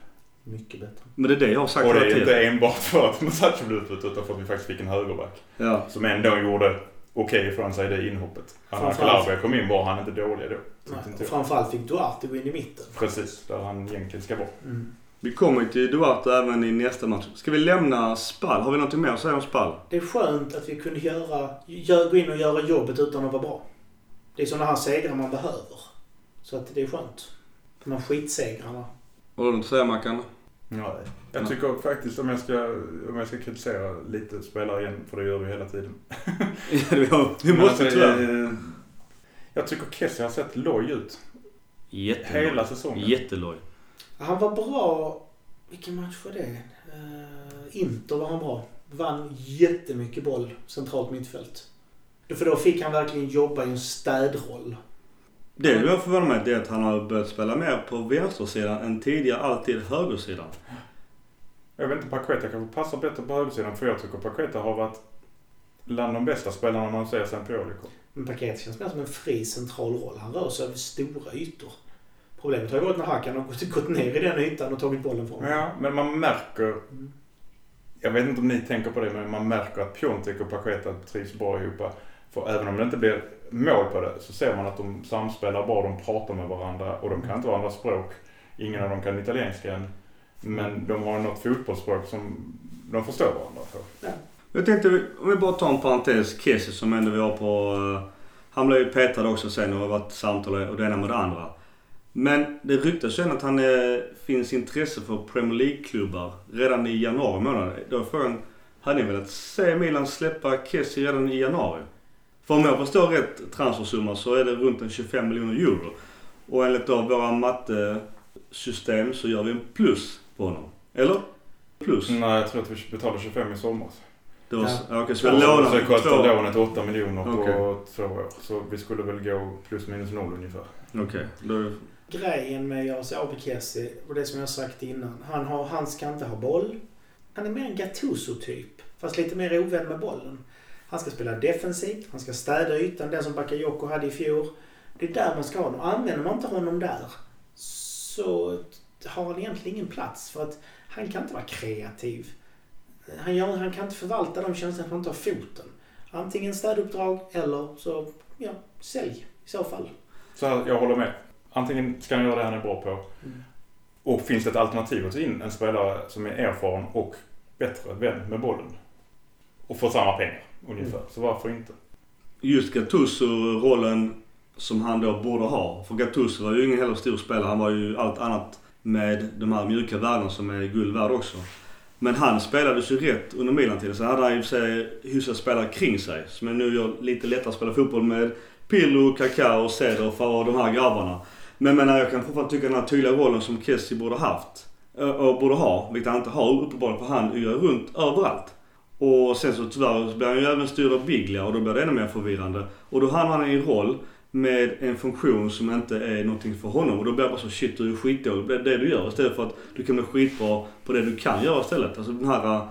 Speaker 3: Mycket bättre.
Speaker 1: Men det är det jag har sagt
Speaker 4: Och det
Speaker 1: hela
Speaker 4: är
Speaker 1: tiden.
Speaker 4: inte enbart för att Musacho blev utbytt utan för att vi faktiskt fick en högerback.
Speaker 1: Ja.
Speaker 4: Som ändå gjorde okej ifrån sig det inhoppet. När Calabria kom in var han inte dålig då. Inte
Speaker 3: Nej,
Speaker 4: jag.
Speaker 3: framförallt fick Duarte gå in i mitten.
Speaker 4: Precis, där han egentligen ska vara.
Speaker 3: Mm.
Speaker 1: Vi kommer ju till Duarte även i nästa match. Ska vi lämna Spall? Har vi något mer att säga om Spall?
Speaker 3: Det är skönt att vi kunde göra, gö- gå in och göra jobbet utan att vara bra. Det är sådana här segrar man behöver. Så att det är skönt. De här skitsegrarna.
Speaker 1: Har du att säga Mackan?
Speaker 4: Ja, jag tycker faktiskt om jag ska, om jag ska kritisera lite spelare igen, för det gör vi hela tiden. *laughs*
Speaker 1: vi
Speaker 4: Men
Speaker 1: måste
Speaker 4: alltså,
Speaker 1: tyvärr.
Speaker 4: eh, Jag tycker Kessie har sett loj ut
Speaker 1: Jätteloj.
Speaker 4: hela säsongen.
Speaker 1: Jätteloj.
Speaker 3: Han var bra... Vilken match var det? Uh, Inter var han bra. Vann jättemycket boll centralt mittfält. För då fick han verkligen jobba i en städroll.
Speaker 1: Det jag förvånar mig det är att han har börjat spela mer på vänstersidan än tidigare alltid högersidan.
Speaker 4: Jag vet inte, Paqueta kanske passar bättre på högersidan för jag tycker Paqueta har varit bland de bästa spelarna man ser sen Pioli kom.
Speaker 3: Men Paket känns mer som en fri central roll. Han rör sig över stora ytor. Problemet har ju varit när Hakan har gått, ner i den ytan och tagit bollen från honom.
Speaker 4: Ja, men man märker,
Speaker 3: Mm.
Speaker 4: jag vet inte om ni tänker på det, men man märker att Piontek och Paqueta trivs bra ihop. För även om det inte blir mål på det så ser man att de samspelar bra, de pratar med varandra och de kan inte varandras språk. Ingen av dem kan italienska än. Men de har något fotbollsspråk som de förstår varandra på.
Speaker 1: Jag tänkte, om vi bara tar en parentes, Kessie som ändå vi har på... eh, han blev ju petad också sen och har varit samtal och det ena med det andra. Men det ryktas ju att han eh, finns intresse för Premier League-klubbar redan i januari månad. Då är frågan, hade ni velat se Milan släppa Kessie redan i januari? För om jag förstår rätt transfersumma så är det runt en 25 miljoner euro. Och enligt då våra mattesystem så gör vi en plus på honom. Eller? Plus.
Speaker 4: Nej, jag tror att vi betalade 25 i somras.
Speaker 1: Det var,
Speaker 3: Ja.
Speaker 1: okej, så vi lånar
Speaker 4: så
Speaker 1: två-
Speaker 4: kostar lånet 8 miljoner på
Speaker 1: Okej.
Speaker 4: två år. Så vi skulle väl gå plus minus noll ungefär.
Speaker 1: Okej, då...
Speaker 3: Grejen med med Kessie, och det som jag sagt innan. Han, har, han ska inte ha boll. Han är mer en Gattuso-typ. Fast lite mer ovän med bollen. Han ska spela defensivt, han ska städa ytan, den som Bakayoko hade i fjol. Det är där man ska ha honom. Använder man inte honom där så har han egentligen ingen plats. För att han kan inte vara kreativ. Han, gör, han kan inte förvalta de tjänsterna han inte har foten. Antingen städuppdrag eller så, ja, sälj i så fall.
Speaker 4: Så här, jag håller med. Antingen ska han göra det han är bra på.
Speaker 3: Mm.
Speaker 4: Och finns det ett alternativ att ta in en spelare som är erfaren och bättre vän med bollen. Och får samma pengar ungefär. Så varför inte?
Speaker 1: Just Gattuso-rollen som han då borde ha. För Gattuso var ju ingen heller stor spelare. Han var ju allt annat med de här mjuka värdena som är guld värd också. Men han spelades ju rätt under Milan-tiden. Sen hade han ju för sig hyfsat spelare kring sig. Som är nu gör lite lättare att spela fotboll med Pirlo, Kaká och Cederf och de här grabbarna. Men menar, jag kan fortfarande tycka den här tydliga rollen som Kessie borde haft. Eh, och borde ha, vilket han inte har uppenbarligen för han yrar runt överallt. Och sen så tyvärr så blir han ju även styrd av Biglia och då blir det ännu mer förvirrande. Och då hamnar han i en roll med en funktion som inte är någonting för honom. Och då blir det bara så shit du är skitdålig på det, det du gör istället för att du kan bli skitbra på det du kan göra istället. Alltså den här eh,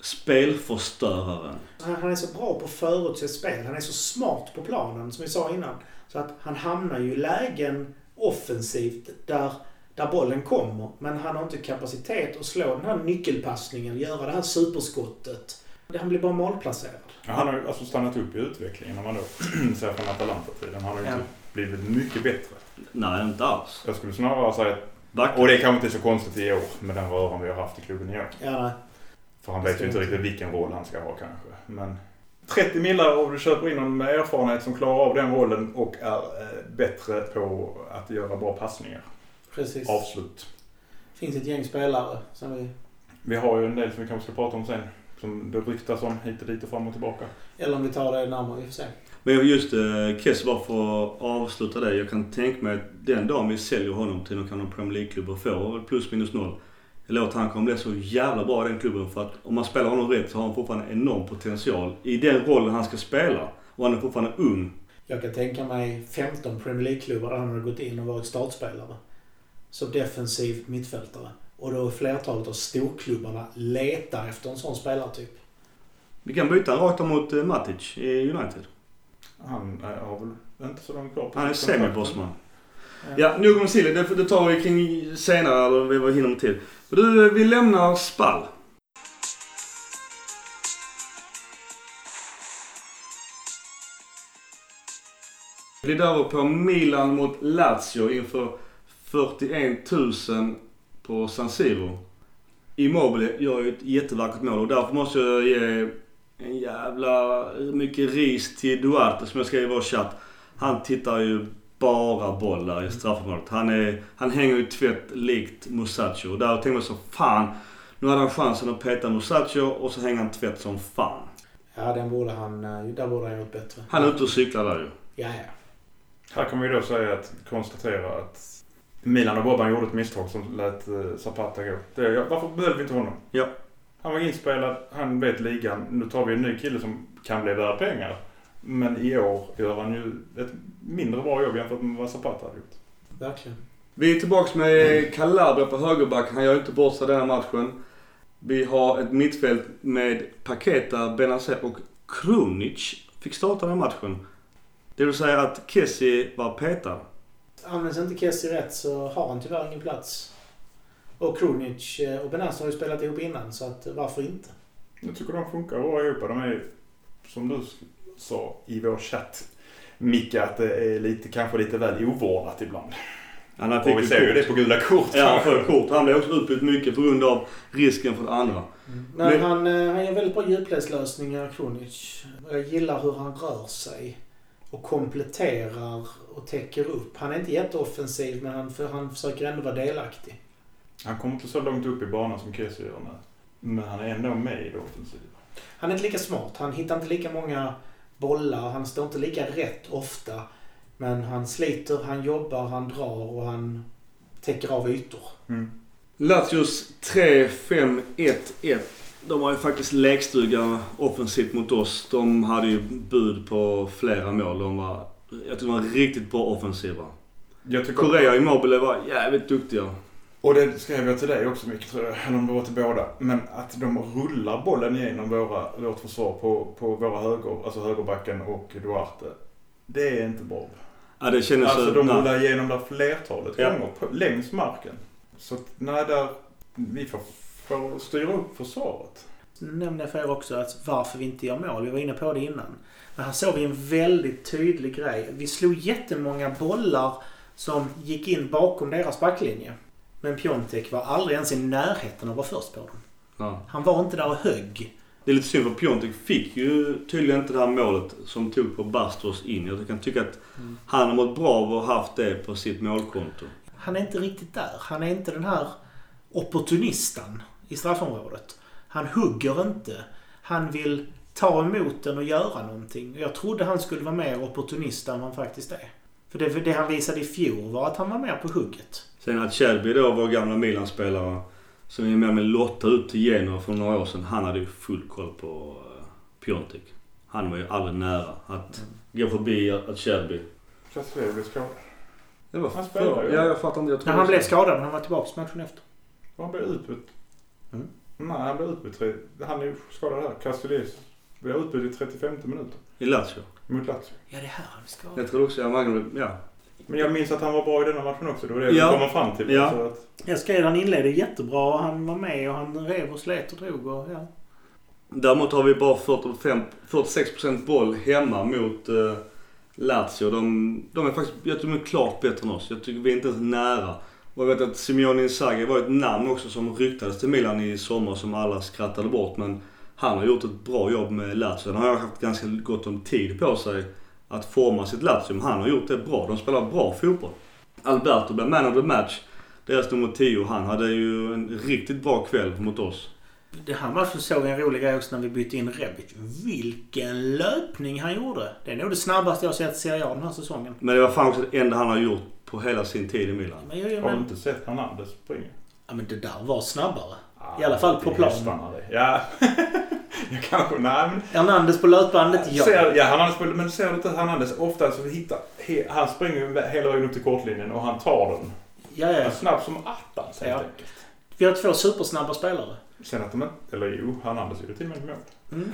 Speaker 1: spelförstöraren.
Speaker 3: Han, han är så bra på att förutse spel. Han är så smart på planen, som vi sa innan. Så att han hamnar ju i lägen offensivt där, där bollen kommer. Men han har inte kapacitet att slå den här nyckelpassningen, göra det här superskottet. Han blir bara malplacerad.
Speaker 4: Ja, Han har ju alltså stannat upp i utvecklingen om man då *clears throat* ser från Atalanta-tiden. Han har ju
Speaker 3: Ja.
Speaker 4: inte blivit mycket bättre.
Speaker 1: Nej, inte alls.
Speaker 4: Jag skulle snarare säga att,
Speaker 1: Backa.
Speaker 4: och det är kanske inte så konstigt i år med den röran vi har haft i klubben i år.
Speaker 3: Ja, nej.
Speaker 4: För han vet ju inte riktigt vilken roll han ska ha kanske. Men 30 millar och du köper in någon med erfarenhet som klarar av den rollen och är eh, bättre på att göra bra passningar.
Speaker 3: Precis.
Speaker 4: Avslut.
Speaker 3: finns ett gäng spelare som vi...
Speaker 4: Vi har ju en del som vi kanske ska prata om sen. Som det ryktas om hit och dit och fram och tillbaka.
Speaker 3: Eller om vi tar det närmare, vi får se.
Speaker 1: Men just eh, Kess, bara för att avsluta det. Jag kan tänka mig att den dagen vi säljer honom till någon Premier League-klubb och får plus minus noll. Eller att han kommer bli så jävla bra i den klubben. För att om man spelar honom rätt så har han fortfarande enorm potential i den rollen han ska spela. Och han är fortfarande ung.
Speaker 3: Jag kan tänka mig 15 Premier League-klubbar där han har gått in och varit startspelare. Som defensiv mittfältare. Och då är flertalet av storklubbarna letar efter en sån spelartyp.
Speaker 1: Vi kan byta rakt mot eh, Matic i United.
Speaker 4: Han eh, har väl inte så långt kvar på
Speaker 1: Han är semi-bossman. Ja, nog om Silly. Det, det tar vi kring senare, eller vi var hinner med till. Du, vi lämnar Spall. Vi är över på Milan mot Lazio inför 41 000 på San Siro. Immobile gör ju ett jättevackert mål och därför måste jag ge en jävla mycket ris till Duarte som jag skrev i vår chatt. Han tittar ju bara bollar i straffområdet. Han, är, han hänger ju tvätt likt Musacho. Och där tänkte man så fan. Nu hade han chansen att peta Musacho och så hänger han tvätt som fan.
Speaker 3: Ja, den borde han... eh, Där borde han gjort bättre.
Speaker 1: Han är ute och cyklar där ju.
Speaker 3: Ja, ja.
Speaker 4: Här kan vi då säga att konstatera att Milan och Boban gjorde ett misstag som lät uh, Zapata gå. Det, varför behöll vi inte honom?
Speaker 1: Ja.
Speaker 4: Han var inspelad, han vet ligan. Nu tar vi en ny kille som kan bli värd pengar. Men i år gör han ju ett mindre bra jobb jämfört med vad Zapata hade gjort.
Speaker 3: Verkligen.
Speaker 1: Vi är tillbaks med Calabria på högerback. Han gör inte bort sig den här matchen. Vi har ett mittfält med Paketa, Benazer och Krunic fick starta den här matchen. Det vill säga att Kessie var petad.
Speaker 3: Används inte Kessie rätt så har han tyvärr ingen plats. Och Krunic eh, och Benaz har ju spelat ihop innan så att eh, varför inte?
Speaker 4: Jag tycker de funkar bra ihop. De är, som du sa i vår chatt, Micke, att det är lite, kanske lite väl ovårdat ibland.
Speaker 1: Han har
Speaker 4: Och vi ser ju det på gula kort.
Speaker 1: Ja, han får kort. Han blev också utbytt mycket på grund av risken för det andra.
Speaker 3: Men
Speaker 1: Men-
Speaker 3: han, eh, han gör väldigt bra djupledslösningar, Krunic. Jag gillar hur han rör sig. Och kompletterar och täcker upp. Han är inte jätteoffensiv men han, för han försöker ändå vara delaktig.
Speaker 4: Han kommer inte så långt upp i banan som Kessie gör nu. Men han är ändå med i det offensiva.
Speaker 3: Han är inte lika smart. Han hittar inte lika många bollar. Han står inte lika rätt ofta. Men han sliter, han jobbar, han drar och han täcker av ytor.
Speaker 4: Mm.
Speaker 1: Lazios 3-5-1-1. De har ju faktiskt lekstuga offensivt mot oss. De hade ju bud på flera mål. De var, jag tror de var riktigt bra offensiva.
Speaker 4: Jag tycker...
Speaker 1: Korea och Immobile var jävligt duktiga.
Speaker 4: Och det skrev jag till dig också mycket tror jag, eller om det var till båda. Men att de rullar bollen igenom våra, vårt försvar på, på våra höger, alltså högerbacken och Duarte. Det är inte bra.
Speaker 1: Ja, det kändes
Speaker 4: Alltså
Speaker 1: så...
Speaker 4: de rullar igenom där flertalet
Speaker 1: Ja.
Speaker 4: gånger på, längs marken. Så att, nej, där, vi får, får styra upp försvaret.
Speaker 3: Nu nämnde jag för er också att varför vi inte gör mål. Vi var inne på det innan. Men här såg vi en väldigt tydlig grej. Vi slog jättemånga bollar som gick in bakom deras backlinje. Men Piontek var aldrig ens i närheten av att vara först på dem.
Speaker 1: Ja.
Speaker 3: Han var inte där och högg.
Speaker 1: Det är lite synd för Piontek fick ju tydligen inte det här målet som tog på Bastos in. Jag kan tycka att han har mått bra av att ha haft det på sitt målkonto.
Speaker 3: Han är inte riktigt där. Han är inte den här opportunisten i straffområdet. Han hugger inte. Han vill ta emot den och göra någonting. Jag trodde han skulle vara mer opportunist än han faktiskt är. För det, det han visade i fjol var att han var mer på hugget.
Speaker 1: Sen att Shelby då, vår gamla Milan-spelare, som är med med Lotta ut till Genoa för några år sedan. Han hade ju full koll på uh, Piontek. Han var ju aldrig nära att gå förbi att Shelby.
Speaker 4: Castello blev skadad.
Speaker 1: Det var
Speaker 4: Han spelar ju.
Speaker 1: Ja, jag fattar inte. Jag tror
Speaker 3: När han blev skadad, men han var tillbaka matchen efter.
Speaker 4: Han blev utbytt. Nej, han blev utbytt. tre- Han är ju skadad här. Castells blev utbytt i 35 minuter.
Speaker 1: I Lazio.
Speaker 4: Mot Lazio.
Speaker 3: Ja, det är här han är skadad.
Speaker 1: Jag tror också jag Magnus, ja.
Speaker 4: Men jag minns att han var bra i denna matchen också. Det var det
Speaker 1: Ja.
Speaker 4: vi kommer fram till.
Speaker 1: Ja.
Speaker 4: Så att,
Speaker 3: Jag skrev han inledde jättebra och han var med och han rev och slet och drog och ja.
Speaker 1: Däremot har vi bara 45, 46% boll hemma mot uh, Lazio. De, de är faktiskt, jag tror de är klart bättre än oss. Jag tycker vi är inte ens nära. Och jag vet att Simeone Inzaghi var ett namn också som ryktades till Milan i sommar som alla skrattade bort. Men han har gjort ett bra jobb med Lazio. Han har haft ganska gott om tid på sig att forma sitt Lazio. Men han har gjort det bra. De spelar bra fotboll. Alberto blev man of the match. Deras nummer 10. Han hade ju en riktigt bra kväll mot oss.
Speaker 3: Det här matchen såg jag en rolig grej också när vi bytte in Rebic. Vilken löpning han gjorde! Det är nog det snabbaste jag sett i Serie A den här säsongen.
Speaker 1: Men det var fan också det enda han har gjort på hela sin tid i Milan.
Speaker 3: Men, jag, jag,
Speaker 4: har du inte sett Hernandez springa?
Speaker 3: ja, men det där var snabbare.
Speaker 4: Ah,
Speaker 3: I alla fall på
Speaker 4: det är
Speaker 3: plan.
Speaker 4: hästarna det. Ja. *laughs* jag kanske, nej men.
Speaker 3: Hernandez på löpbandet, ja.
Speaker 4: Ser, ja, Hernandez, på- men ser du inte Hernandez ofta så hittar, he, han springer hela vägen upp till kortlinjen och han tar den.
Speaker 3: Ja, ja.
Speaker 4: snabb som attans helt
Speaker 3: Ja.
Speaker 4: enkelt.
Speaker 3: Vi har två supersnabba spelare.
Speaker 4: Sen att de inte, eller jo, Hernandez gjorde till och med mål.
Speaker 3: Mm.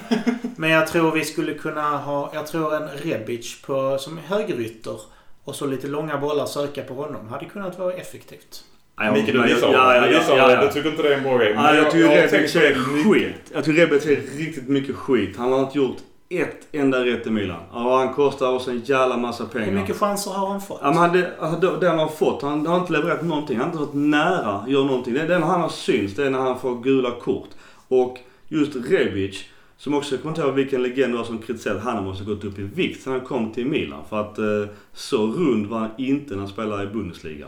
Speaker 3: Men jag tror vi skulle kunna ha, jag tror en Rebic på, som högerytter och så lite långa bollar söka på honom hade kunnat vara effektivt.
Speaker 1: Ja,
Speaker 4: Micke, du
Speaker 1: men jag-
Speaker 4: gissar
Speaker 1: ja, ja,
Speaker 4: gissar
Speaker 1: ja, ja.
Speaker 4: Du tycker inte det är en bra grej.
Speaker 1: Nej, jag tycker
Speaker 4: har
Speaker 1: Rebic är skit. Jag tycker Rebic är riktigt mycket skit. Han har inte gjort ett enda rätt i Milan. Ja, han kostar oss en jävla massa pengar.
Speaker 3: Hur mycket chanser har han fått?
Speaker 1: Ja, men han, det, alltså, det han har fått, han har inte levererat någonting. Han har inte varit nära att göra någonting. Det när han har syns, det är när han får gula kort. Och just Rebic, som också, jag kommer inte ihåg vilken legend det var som kritiserade att han måste gått upp i vikt sen han kom till Milan. För att eh, så rund var han inte när han spelade i Bundesliga.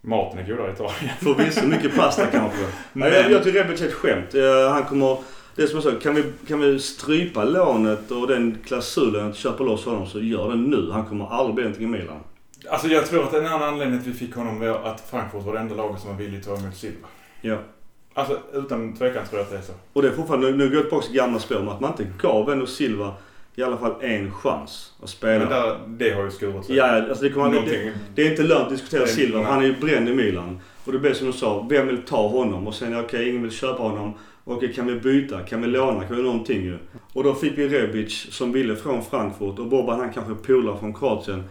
Speaker 4: Maten är godare i Italien. *laughs*
Speaker 1: Förvisso mycket pasta kanske. *laughs* Men jag, jag tycker Rebic är ett skämt. Eh, Han kommer... Det är som jag sa, kan vi, kan vi strypa lånet och den klausulen att köpa loss honom så gör det nu. Han kommer aldrig bli någonting i Milan.
Speaker 4: Alltså jag tror att en annan anledning att vi fick honom var att Frankfurt var det enda laget som var villigt att ta emot Silva.
Speaker 1: Ja.
Speaker 4: Alltså utan tvekan tror jag att det är så.
Speaker 1: Och det är fortfarande, nu går jag tillbaka till gamla spår att man inte gav ändå Silva i alla fall en chans att spela.
Speaker 4: Men där, det har ju skurit sig.
Speaker 1: Ja, alltså det, kommer, det, det är inte lönt att diskutera Silva. Han är ju bränd i Milan. Och det blir som du sa, vem vill ta honom? Och sen, okej, ingen vill köpa honom. Okej, kan vi byta? Kan vi låna? Kan vi någonting ju? Och då fick vi Rebic som ville från Frankfurt. Och Boban han kanske är polare från Kroatien.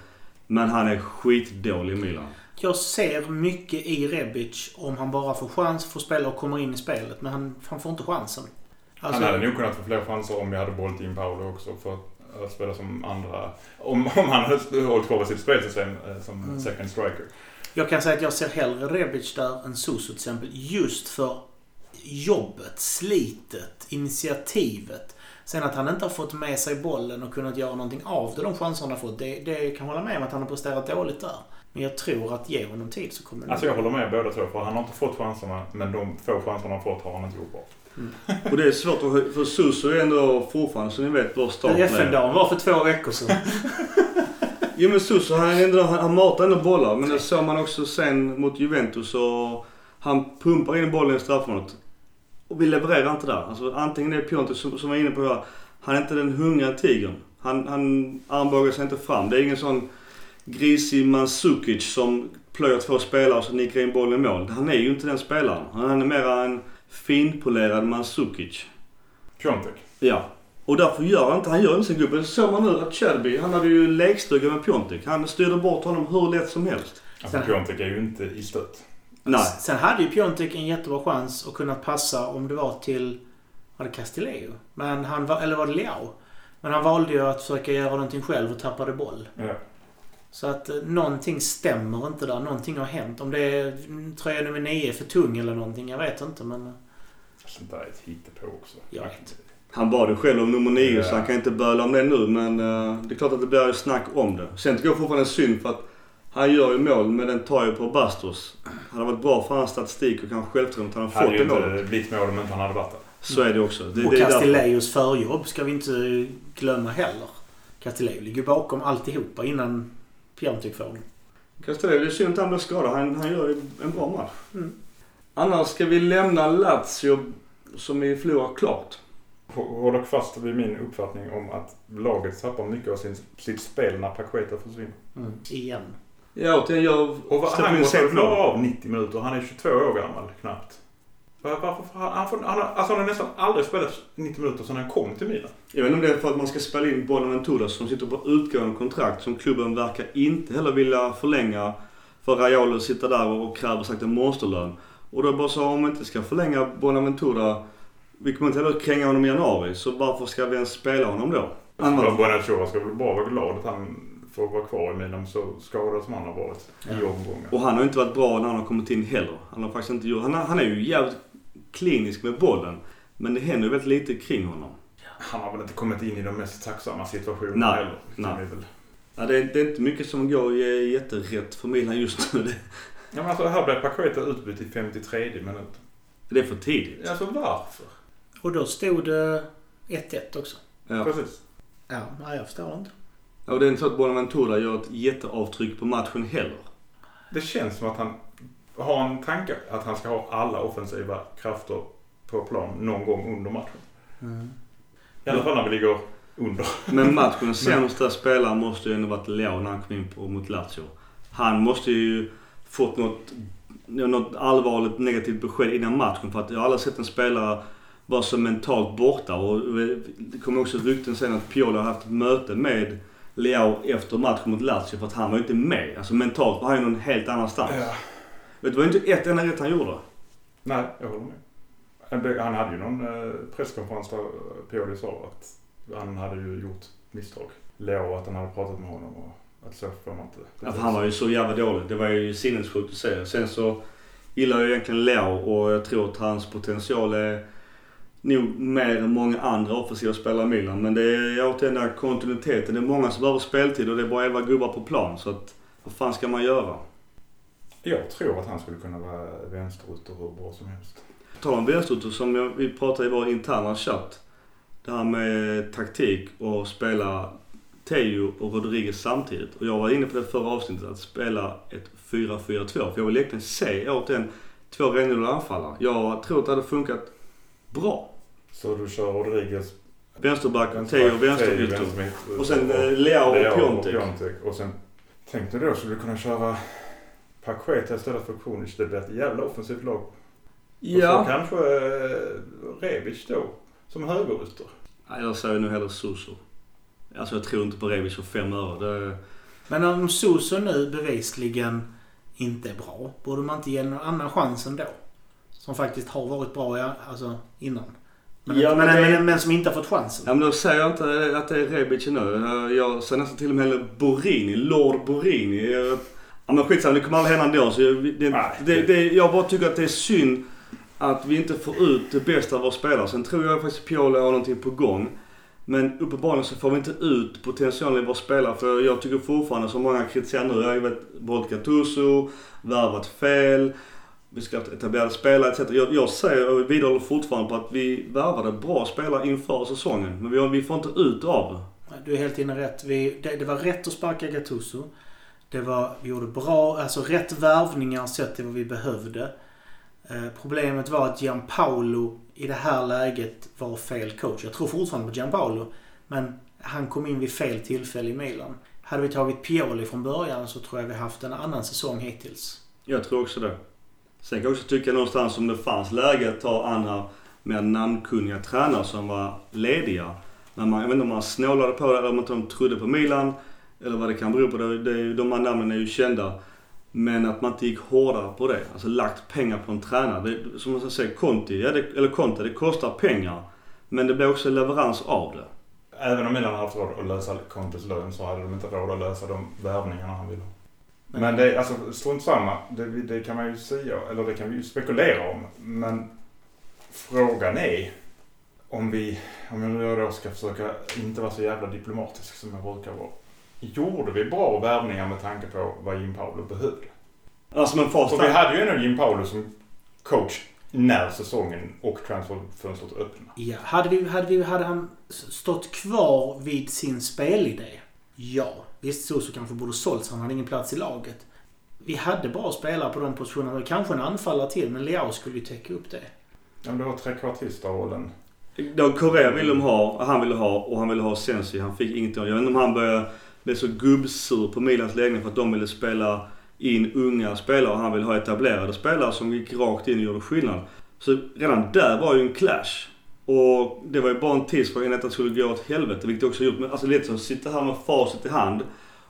Speaker 1: Men han är skitdålig i Milan.
Speaker 3: Jag ser mycket i Rebic om han bara får chans, får spela och kommer in i spelet. Men han, han får inte chansen. Alltså,
Speaker 4: Han hade nog kunnat få fler chanser om vi hade bollat in Paolo också för att spela som andra... Om, om han hade hållit kvar sitt spelsystem eh, som
Speaker 3: Mm.
Speaker 4: second striker.
Speaker 3: Jag kan säga att jag ser hellre Rebic där än Suso till exempel. Just för jobbet, slitet, initiativet. Sen att han inte har fått med sig bollen och kunnat göra någonting av det, de chanser han har fått. Det, det kan jag hålla med om att han har presterat dåligt där. Men jag tror att ge honom tid så kommer det
Speaker 4: Alltså jag håller med båda två för han har inte fått chanserna men de få chanser han fått har han inte gjort bra. *laughs*
Speaker 1: Och det är svårt att... För Suso är ändå fortfarande, så ni vet, vår start
Speaker 3: FN-dagen var för två veckor sedan. *laughs*
Speaker 1: Jo men Suso han, är ändå, han, han matar ändå bollar. Men det såg man också sen mot Juventus och han pumpar in bollen i straffområdet. Och vi levererar inte där. Alltså antingen det är Piontek som, som var inne på det här. Han är inte den hungriga tigern. Han, han armbågar sig inte fram. Det är ingen sån grisig Mandzukic som plöjer två spelare och så nickar in bollen i mål. Han är ju inte den spelaren. Han är mera en finpolerad Mandzukic.
Speaker 4: Piontek.
Speaker 1: Ja. Och därför gör han inte, han gör inte sin gubbe. Det såg man nu att Shelby, han hade ju lekstuga med Piontek. Han styrde bort honom hur lätt som helst.
Speaker 4: Alltså
Speaker 3: Sen-
Speaker 4: Piontek är ju inte i stött.
Speaker 1: Nej.
Speaker 3: Sen hade ju Piontek en jättebra chans att kunna passa om det var till, var det Castillejo? Men han eller var det Leao? Men han valde ju att försöka göra någonting själv och tappade boll.
Speaker 4: Ja.
Speaker 3: Så att eh, någonting stämmer inte där. Någonting har hänt. Om det är mm, tröja nummer nio är för tung eller någonting. Jag vet inte men... eh,
Speaker 4: Sånt där är ett hittepå också.
Speaker 3: Jag vet.
Speaker 1: Han bad ju själv om nummer nio
Speaker 4: Ja.
Speaker 1: så han kan inte böla om det nu. Men eh, det är klart att det blir ju snack om det. Sen tycker jag fortfarande synd för att han gör ju mål men den tar ju på Bastos. Det hade varit bra för hans statistik och kanske självförtroende att han
Speaker 4: Hade
Speaker 1: hade
Speaker 4: ju
Speaker 1: fått det målet.
Speaker 4: inte blivit mål om inte han hade varit där.
Speaker 1: Så är det också. Det,
Speaker 3: Och
Speaker 1: det.
Speaker 3: Castillejos förjobb ska vi inte glömma heller. Castillejo ligger bakom alltihopa innan Får den.
Speaker 1: Castello, det är synd att han blir skadad. Han, han gör en bra match.
Speaker 3: Mm.
Speaker 1: Annars ska vi lämna Lazio som vi förlorar klart.
Speaker 4: H- Håller fast vid min uppfattning om att laget tappar mycket av sin, sitt spel när Paqueta försvinner.
Speaker 3: Igen.
Speaker 1: Ja, återigen jag
Speaker 4: Och han
Speaker 1: sent
Speaker 4: klara av 90 minuter. Han är 22 år gammal knappt. Var- Varför han, får, han, har, alltså han har nästan aldrig spelat 90 minuter sedan han kom till Milan.
Speaker 1: Jag vet inte om det är för att man ska spela in Bonaventura som sitter på utgående kontrakt som klubben verkar inte heller vilja förlänga. För Raiola sitter där och kräver sagt en monsterlön. Och då bara så om vi inte ska förlänga Bonaventura, vi kommer inte heller kränga honom i januari, så varför ska vi ens spela honom då? Han var-
Speaker 4: Bonaventura ska väl bara vara glad att han får vara kvar i Milan så skadad som han har varit i omgångar.
Speaker 1: Och han har inte varit bra när han har kommit in heller. Han har faktiskt inte gjort... Han, han är ju jävligt klinisk med bollen. Men det händer väldigt lite kring honom.
Speaker 4: Han har väl inte kommit in i de mest tacksamma situationerna
Speaker 1: Nej,
Speaker 4: heller. Det
Speaker 1: nej.
Speaker 4: är väl-
Speaker 1: Ja, det, är, det är inte mycket som går i- jätterätt för Milan just nu. Det,
Speaker 4: Ja, men alltså, här blev Paqueta utbytt i 53 minut.
Speaker 1: det är för tidigt.
Speaker 4: Alltså varför?
Speaker 3: Och då stod det 1-1 också.
Speaker 1: Ja.
Speaker 4: Precis.
Speaker 3: Ja, nej jag förstår inte.
Speaker 1: Och det är inte så att Bonaventura gör ett jätteavtryck på matchen heller.
Speaker 4: Det känns som att han har en tanke att han ska ha alla offensiva krafter på plan någon gång under matchen. I alla fall när vi ligger under.
Speaker 1: Men *laughs* matchens sämsta spelare måste ju ändå varit Leao när han kom in på, mot Lazio. Han måste ju fått något, något allvarligt negativt besked innan matchen. För att jag har aldrig sett en spelare vara så mentalt borta. Och det kommer också rykten sen att Pioli har haft ett möte med Leao efter matchen mot Lazio för att han var ju inte med. Alltså mentalt var han ju någon helt annanstans. Det var inte ett enda rätt han gjorde.
Speaker 4: Nej, jag håller med. Han- hade ju någon eh, presskonferens där Pioli sa att han hade ju gjort misstag. Leo att han hade pratat med honom och att så får man inte.
Speaker 1: Ja, för han var ju så jävla dålig. Det var ju sinnessjukt att se. Sen så gillar jag egentligen Leo och jag tror att hans potential är nog mer än många andra offensiva spelare i Milan. Men det är återigen den här kontinuiteten. Det är många som behöver speltid och det är bara 11 gubbar på plan. Så att, vad fan ska man göra?
Speaker 4: Jag tror att han skulle kunna vara vänsterytter hur bra som helst.
Speaker 1: På tal om vänsterytter som jag, vi pratade i vår interna chatt. Det här med taktik och spela Teo och Rodriguez samtidigt. Och jag var inne på det förra avsnittet att spela ett 4-4-2. För jag vill egentligen se återigen två renodlade anfallare. Jag tror att det hade funkat bra.
Speaker 4: Så du kör Rodriguez,
Speaker 1: Vänsterback, Teo, vänsterytter. Och sen eh, Leao och. Piontek.
Speaker 4: Och sen tänkte du då skulle du kunna köra Paqueta istället för Kronic. Det blir ett jävla offensivt lag. Och så
Speaker 1: Ja.
Speaker 4: kanske eh, Rebic då som högerytter.
Speaker 1: Nej, Jag säger nog hellre Suso. Alltså jag tror inte på Rebic för fem öre. Det,
Speaker 3: Men om Soso nu bevisligen inte är bra, borde man inte ge någon annan chans ändå? Som faktiskt har varit bra ja, alltså, innan. Men,
Speaker 1: Ja,
Speaker 3: men,
Speaker 1: men
Speaker 3: men,
Speaker 1: det-
Speaker 3: men, som inte har fått chansen.
Speaker 1: Ja men då säger jag inte att det är Rebic nu. Jag säger nästan till och med Borini. Lord Borini. Jag- Ja men skitsamma, det kommer aldrig hända ändå. Så jag, det,
Speaker 4: Nej.
Speaker 1: det, det, jag bara tycker att det är synd att vi inte får ut det bästa av våra spelare. Sen tror jag faktiskt Pioli har någonting på gång. Men uppenbarligen så får vi inte ut potentialen i våra spelare. För jag tycker fortfarande, som många kritiserar nu, jag vet Bolt Gattuso, värvat fel, vi ska ha etablerade spelare etc. Jag, jag säger och vidhåller fortfarande på att vi värvade bra spelare inför säsongen. Men vi, vi får inte ut av det.
Speaker 3: Du är helt inne rätt. Vi, det, det var rätt att sparka Gattuso. Det var, vi gjorde bra, alltså rätt värvningar sett till vad vi behövde. Eh, problemet var att Gianpaolo i det här läget var fel coach. Jag tror fortfarande på Gianpaolo. Men han kom in vid fel tillfälle i Milan. Hade vi tagit Pioli från början så tror jag vi haft en annan säsong hittills.
Speaker 1: Jag tror också det. Sen kan jag också tycka någonstans om det fanns läge att ta andra mer namnkunniga tränare som var lediga. Men man, jag vet inte om man snålade på det eller om inte trodde på Milan. Eller vad det kan bero på. Det, det, de här namnen är ju kända. Men att man inte gick hårdare på det. Alltså lagt pengar på en tränare. Det, som man säger, Conti, ja, det, eller Conte, det kostar pengar. Men det blir också leverans av det.
Speaker 4: Även om Milan hade haft råd att lösa Contes lön så hade de inte råd att lösa de värvningarna han ville ha. Men det är alltså strunt samma. Det, det kan man ju säga, eller det kan vi ju spekulera om. Men frågan är om vi, om jag nu då ska försöka inte vara så jävla diplomatisk som jag brukar vara. Gjorde vi bra värvningar med tanke på vad Jim Paolo behövde?
Speaker 1: Alltså men fast
Speaker 4: För vi hade ju ändå Jim Paolo som coach när säsongen och transferfönstret öppnade.
Speaker 3: Ja, hade, vi, hade, vi, hade han stått kvar vid sin spelidé? Ja. Visst, Soso kanske borde sålts. Han hade ingen plats i laget. Vi hade bra spelare på de positionerna. Kanske en anfallare till, men Leao skulle ju täcka upp det.
Speaker 4: Ja, men det var trekvartister-rollen.
Speaker 1: Då Correa ville de ha, han ville ha och han ville ha Sensi. Han fick ingenting. Jag vet inte om han började blev så gubbsur på Milans ledning för att de ville spela in unga spelare och han ville ha etablerade spelare som gick rakt in och gjorde skillnad. Så redan där var ju en clash. Och det var ju bara en tidsfråga innan detta skulle gå åt helvete. Vilket det också gjort. Men alltså lite som att sitta här med facit i hand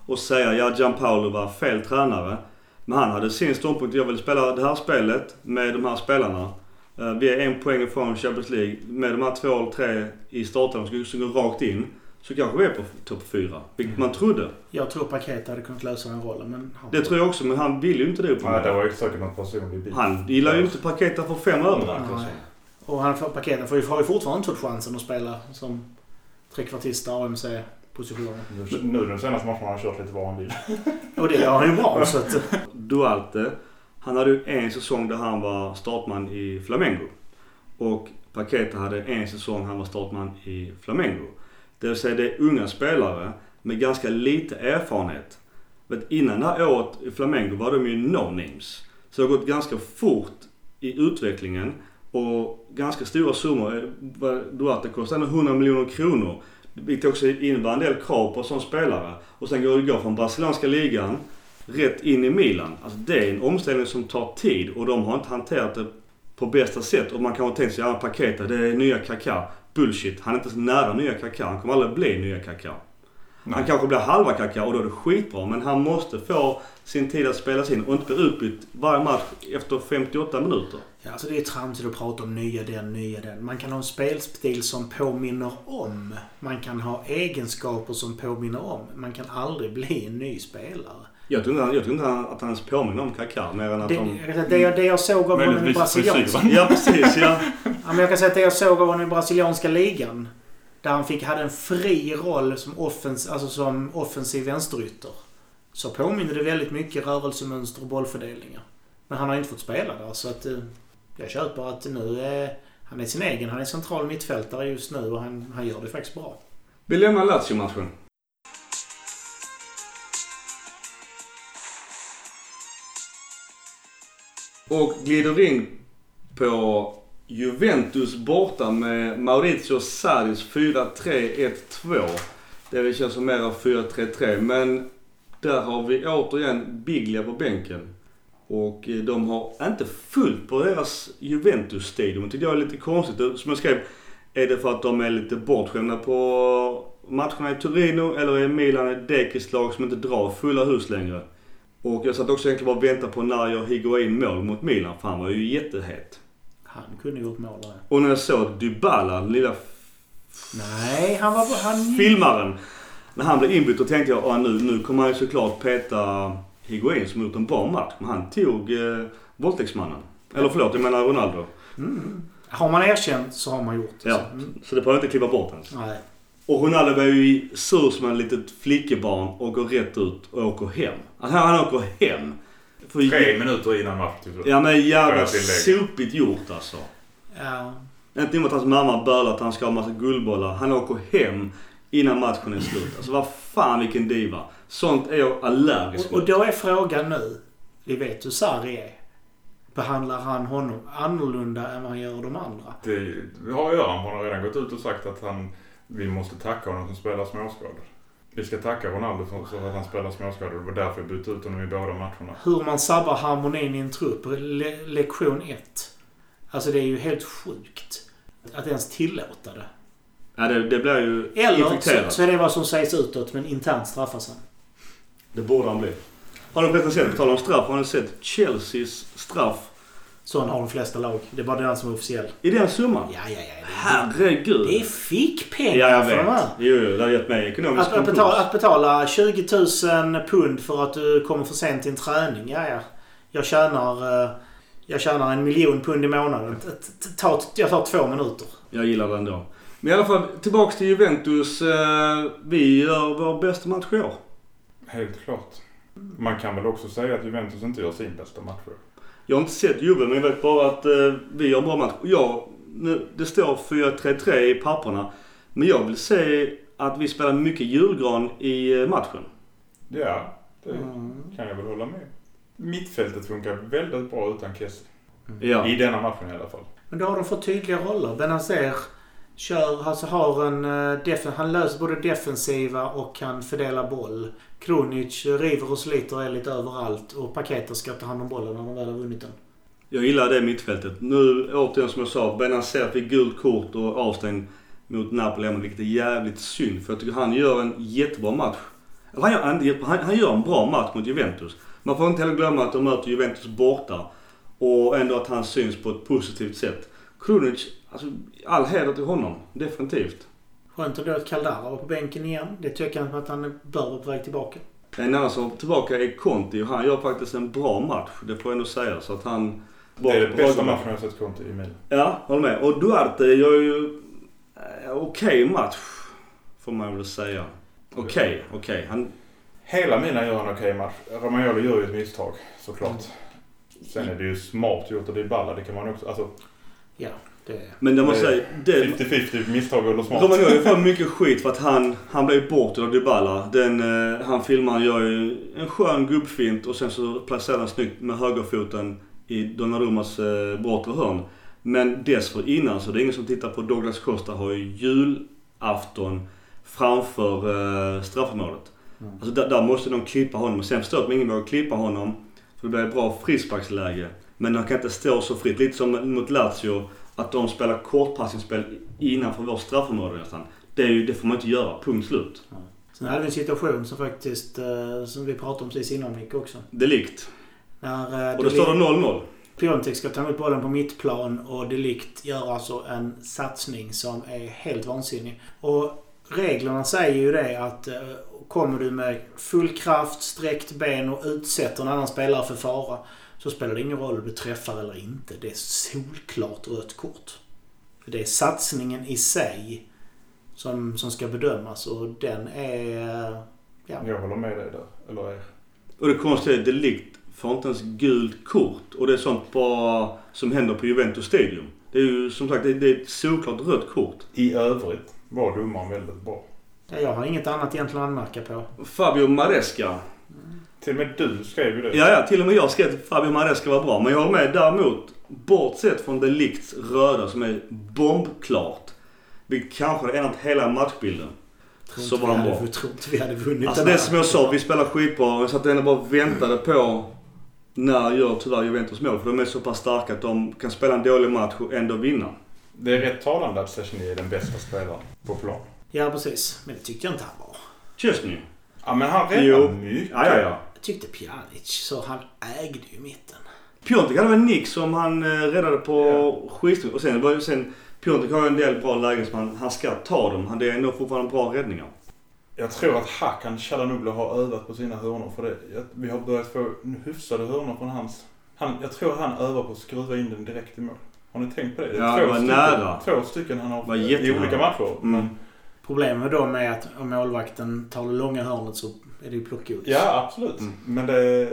Speaker 1: och säga ja, Gianpaolo var fel tränare. Men han hade sin ståndpunkt. Jag vill spela det här spelet med de här spelarna. Eh, vi är en poäng ifrån Champions League. Med de här två eller tre i starten som går rakt in. Så kanske vi är på topp fyra. Vilket man trodde.
Speaker 3: Jag tror Paket hade kunnat lösa den rollen, men... Han,
Speaker 1: Det tror jag också, men han vill ju inte det
Speaker 4: Nej, det
Speaker 1: uppenbarligen.
Speaker 4: var ju säkert någon personlig bit.
Speaker 1: Han gillar ju inte Paketa för fem öre.
Speaker 3: Och han, får- Paket får ju, har ju fortfarande inte fått chansen att spela som trekvartist AMC-positionen.
Speaker 4: Nu, nu den senaste matchen har han kört lite vad han vill. *laughs*
Speaker 3: Och det gör han ju bra, så att...
Speaker 1: Duarte, han hade ju en säsong där han var startman i Flamengo. Och Paketa hade en säsong han var startman i Flamengo. Det vill säga det är unga spelare med ganska lite erfarenhet. Men innan det här året i Flamengo var de ju no-names. Så det har gått ganska fort i utvecklingen och ganska stora summor. Eh, Duarte kostar 100 miljoner kronor. Vilket också innebär en del krav på en sån spelare. Och sen går det gå från brasilianska ligan rätt in i Milan. Alltså det är en omställning som tar tid och de har inte hanterat det på bästa sätt. Och man kan ha tänkt sig, ja Paketa det är nya Kaká. Bullshit. Han är inte så nära nya Kaká. Han kommer aldrig bli nya Kaká. Han
Speaker 4: Nej.
Speaker 1: kanske blir halva kaka och då är det skitbra. Men han måste få sin tid att spelas in och inte bli utbytt varje match efter 58 minuter.
Speaker 3: Ja, alltså det är tramsigt att prata om nya den, nya den. Man kan ha en spelstil som påminner om. Man kan ha egenskaper som påminner om. Man kan aldrig bli en ny spelare.
Speaker 1: Jag tror inte, jag tror inte att han ens påminner om Kaká mer än att
Speaker 3: Det,
Speaker 1: de...
Speaker 3: det, jag- det jag såg av honom i brasilianska...
Speaker 1: Ja precis ja. *laughs*
Speaker 3: Ja, men jag kan säga att det jag såg av honom i brasilianska ligan. Där han fick, hade en fri roll som, offens, alltså som offensiv vänsterytter. Så påminner det väldigt mycket rörelsemönster och bollfördelningar. Men han har inte fått spela där så att... eh, Jag köper att nu är... Han är sin egen. Han är central mittfältare just nu och han, han gör det faktiskt bra.
Speaker 1: Vi lämnar Lazio-matchen. Och glider in på Juventus borta med Maurizio Sarris 4-3-1-2. Det känns som mer av 4-3-3 men där har vi återigen Biglia på bänken. Och eh, de har inte fullt på deras Juventus-stadion. tycker jag är lite konstigt. Som jag skrev, är det för att de är lite bortskämda på matcherna i Torino eller är Milan ett dekiskt lag som inte drar fulla hus längre? Och jag satt också egentligen bara och väntade på när jag Higuain mål mot Milan för han var ju jättehet.
Speaker 3: Han kunde gjort mål där.
Speaker 1: Och när jag såg Dybala, den lilla
Speaker 3: Nej, han var... Han,
Speaker 1: filmaren. När han blev inbytt då tänkte jag att nu, nu kommer han ju såklart peta Higuain som gjort en bra match. Men han tog eh, våldtäktsmannen. Eller förlåt, jag menar Ronaldo.
Speaker 3: Mm. Har man erkänt så har man gjort det.
Speaker 1: Ja,
Speaker 3: Så, mm.
Speaker 1: så det behöver inte klippa bort ens.
Speaker 3: Nej.
Speaker 1: Och Ronaldo var ju sur som en litet flickebarn och går rätt ut och åker hem. Alltså han åker hem. För,
Speaker 4: Tre minuter innan match typ.
Speaker 1: Ja men jävla sopigt gjort alltså.
Speaker 3: Ja.
Speaker 1: Inte nog att hans mamma bölar att han ska ha massa guldbollar. Han åker hem innan matchen är slut. Alltså vad fan vilken diva. Sånt är jag allergisk
Speaker 3: Och, och då är frågan nu. Vi vet hur Sarri är. Behandlar han honom annorlunda än vad han gör de andra?
Speaker 4: Det har Göran han har redan gått ut och sagt att han, vi måste tacka honom som spelar småskador. Vi ska tacka Ronaldo för att han spelar småskador. Det var därför vi bytte ut honom i båda matcherna.
Speaker 3: Hur man sabbar harmonin i en trupp. Le lektion 1. Alltså det är ju helt sjukt. Att ens tillåta det.
Speaker 1: Ja det, det blir ju
Speaker 3: Eller så,
Speaker 1: infekterat.
Speaker 3: så är det vad som sägs utåt men internt straffas han.
Speaker 1: Det borde han bli. Har du förresten sett, på tal om straff, har ni sett Chelseas straff
Speaker 3: Sån har de flesta lag. Det är bara den som är officiell.
Speaker 1: i den summan?
Speaker 3: Ja, ja, ja. Det,
Speaker 1: Herregud!
Speaker 3: det är fickpengar
Speaker 1: Ja, jag
Speaker 3: för de
Speaker 1: vet.
Speaker 3: här.
Speaker 1: Jo, jo, det har gett mig ekonomisk
Speaker 3: Att, att, betala, att betala 20 000 pund för att du kommer för sent till en träning. Ja, ja. Jag tjänar, eh, jag tjänar en miljon pund i månaden. Jag tar två minuter.
Speaker 1: Jag gillar den då. Men i alla fall, tillbaks till Juventus. Eh, vi gör vår bästa match i år.
Speaker 4: Helt klart. Man kan väl också säga att Juventus inte gör sin bästa match.
Speaker 1: Jag har inte sett Juve, men jag vet bara att eh, vi gör en bra match. Och Jag, nu, det står 4-3-3 i papperna. Men jag vill se att vi spelar mycket julgran i eh, matchen.
Speaker 4: Ja, det
Speaker 3: Mm.
Speaker 4: kan jag väl hålla med. Mittfältet funkar väldigt bra utan Kessie.
Speaker 1: Ja.
Speaker 4: I denna matchen i alla fall.
Speaker 3: Men då har de fått tydliga roller. Benazer kör, alltså har en eh, han löser både defensiva och kan fördela boll. Kronic river och sliter och är lite överallt. Och Paketer ska ta hand om bollen när de väl har vunnit den.
Speaker 1: Jag gillar det mittfältet. Nu återigen som jag sa, Benazer fick gult kort och avstängd mot Napoli hemma, vilket är jävligt synd. För jag tycker han gör en jättebra match. Eller han gör, han, han gör en bra match mot Juventus. Man får inte heller glömma att de möter Juventus borta. Och ändå att han syns på ett positivt sätt. Krunic, alltså all heder till honom. Definitivt.
Speaker 3: Skönt att då att Caldara var på bänken igen. Det tycker jag att han bör vara på väg tillbaka.
Speaker 1: En annan som är tillbaka är Conti och han gör faktiskt en bra match. Det får jag ändå säga. Så att han...
Speaker 4: Det är den bästa
Speaker 1: bra-
Speaker 4: matchen jag har sett Conte i Milan.
Speaker 1: Ja, håller med. Och Duarte gör ju eh, okej match. Får man väl säga. Okej, okej. Han...
Speaker 4: Hela Milan gör en okej match. Romagnoli gör ju ett misstag såklart. Sen är det ju smart gjort av Dybala. Det kan man också... Alltså
Speaker 3: Ja, det...
Speaker 1: Men jag måste säga, det...
Speaker 4: 50-50 misstag eller smart.
Speaker 1: Romagnoli får mycket skit för att han, han blev bort av Dybala. Den, eh, han filmar gör ju en skön gubbfint och sen så placerar han snyggt med högerfoten i Donnarummas eh, bortre hörn. Men dessförinnan så det är ingen som tittar på Douglas Costa har ju julafton framför eh, straffområdet.
Speaker 3: Mm.
Speaker 1: Alltså där, där måste de klippa honom. Sen förstår jag att ingen vågar klippa honom. För det blir ett bra frisparksläge. Men han kan inte stå så fritt. Lite som mot Lazio. Att de spelar kortpassningsspel innanför vårt straffområde nästan. Det, är ju, det får man inte göra. Punkt slut.
Speaker 3: Sen Sen hade vi en situation som faktiskt, eh, som vi pratade om precis innan Nick också.
Speaker 1: Delikt.
Speaker 3: När eh,
Speaker 1: Och då står det 0-0.
Speaker 3: Piontek ska ta emot bollen på mittplan och Delikt gör alltså en satsning som är helt vansinnig. Och reglerna säger ju det att eh, kommer du med full kraft, sträckt ben och utsätter en annan spelare för fara så spelar det ingen roll om du träffar eller inte. Det är solklart rött kort. För Det är satsningen i sig som, som ska bedömas och den är... Ja,
Speaker 4: Jag håller med dig där. Eller er.
Speaker 1: Och det konstiga är att Delikt får inte ens gult kort. Och det är sånt bara som händer på Juventus Stadium. Det är ju som sagt det det är ett solklart rött kort.
Speaker 4: I övrigt var domaren väldigt bra.
Speaker 3: Ja, jag har inget annat egentligen att anmärka på.
Speaker 1: Fabio Maresca.
Speaker 4: Till och med du skrev ju det.
Speaker 1: Ja, ja, till och med jag skrev att Fabio Maresca var bra. Men jag håller med däremot. Bortsett från Delikts röda som är bombklart. Vilket kanske hade ändrat hela matchbilden. Så var
Speaker 3: vi
Speaker 1: han
Speaker 3: hade-
Speaker 1: bra.
Speaker 3: Jag tror inte vi hade vunnit
Speaker 1: Alltså det som jag sa, vi spelar skitbra. Jag satt ändå bara och väntade på när gör tyvärr Juventus mål. För de är så pass starka att de kan spela en dålig match och ändå vinna.
Speaker 4: Det är rätt talande att Szczesny är den bästa spelaren på plan.
Speaker 3: Ja, precis. Men det tyckte jag inte han var.
Speaker 1: Chesney.
Speaker 4: Ja men han räddar mycket.
Speaker 1: Ja, ja, ja.
Speaker 3: Tyckte Pjanic, så han ägde ju mitten.
Speaker 1: Piontek hade väl en nick som han eh, räddade på
Speaker 4: Ja.
Speaker 1: skitsnyggt. Och sen, sen Piontek har ju en del bra lägen som han, han ska ta dem. Han- Det är ändå fortfarande bra räddningar.
Speaker 4: Jag tror att Hakan Chalanoglu har övat på sina hörnor för det. Jag- Vi har börjat få hyfsade hörnor från hans. Han, jag tror han övar på att skruva in den direkt i mål. Har ni tänkt på det? Det är
Speaker 1: Ja,
Speaker 4: två,
Speaker 1: det var
Speaker 4: stycken,
Speaker 1: nära.
Speaker 4: två stycken han har i olika matcher.
Speaker 1: Mm.
Speaker 4: Men,
Speaker 3: Problemet med dem är att om målvakten tar det långa hörnet så är det ju plocka
Speaker 4: ja, absolut.
Speaker 1: Mm.
Speaker 4: Men det,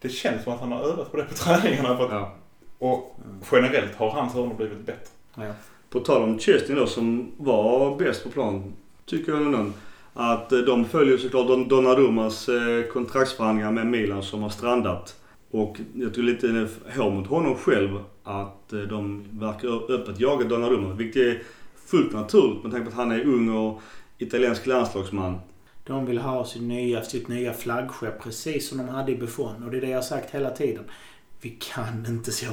Speaker 4: det känns som att han har övat på det på träningarna. För att,
Speaker 1: Ja.
Speaker 4: Och generellt har hans hörnor blivit bättre.
Speaker 3: Ja.
Speaker 1: På tal om Chesney då som var bäst på plan. Tycker jag någon. Att de följer såklart Don- Donnarummas eh, kontraktsförhandlingar med Milan som har strandat. Och jag tror lite hår mot honom själv att eh, de verkar öppet jaga Donnarumma. Vilket är fullt naturligt med tanke på att han är ung och italiensk landslagsman.
Speaker 3: De vill ha sin nya, sitt nya flaggskepp precis som de hade i Buffon. Och det är det jag har sagt hela tiden. Vi kan inte så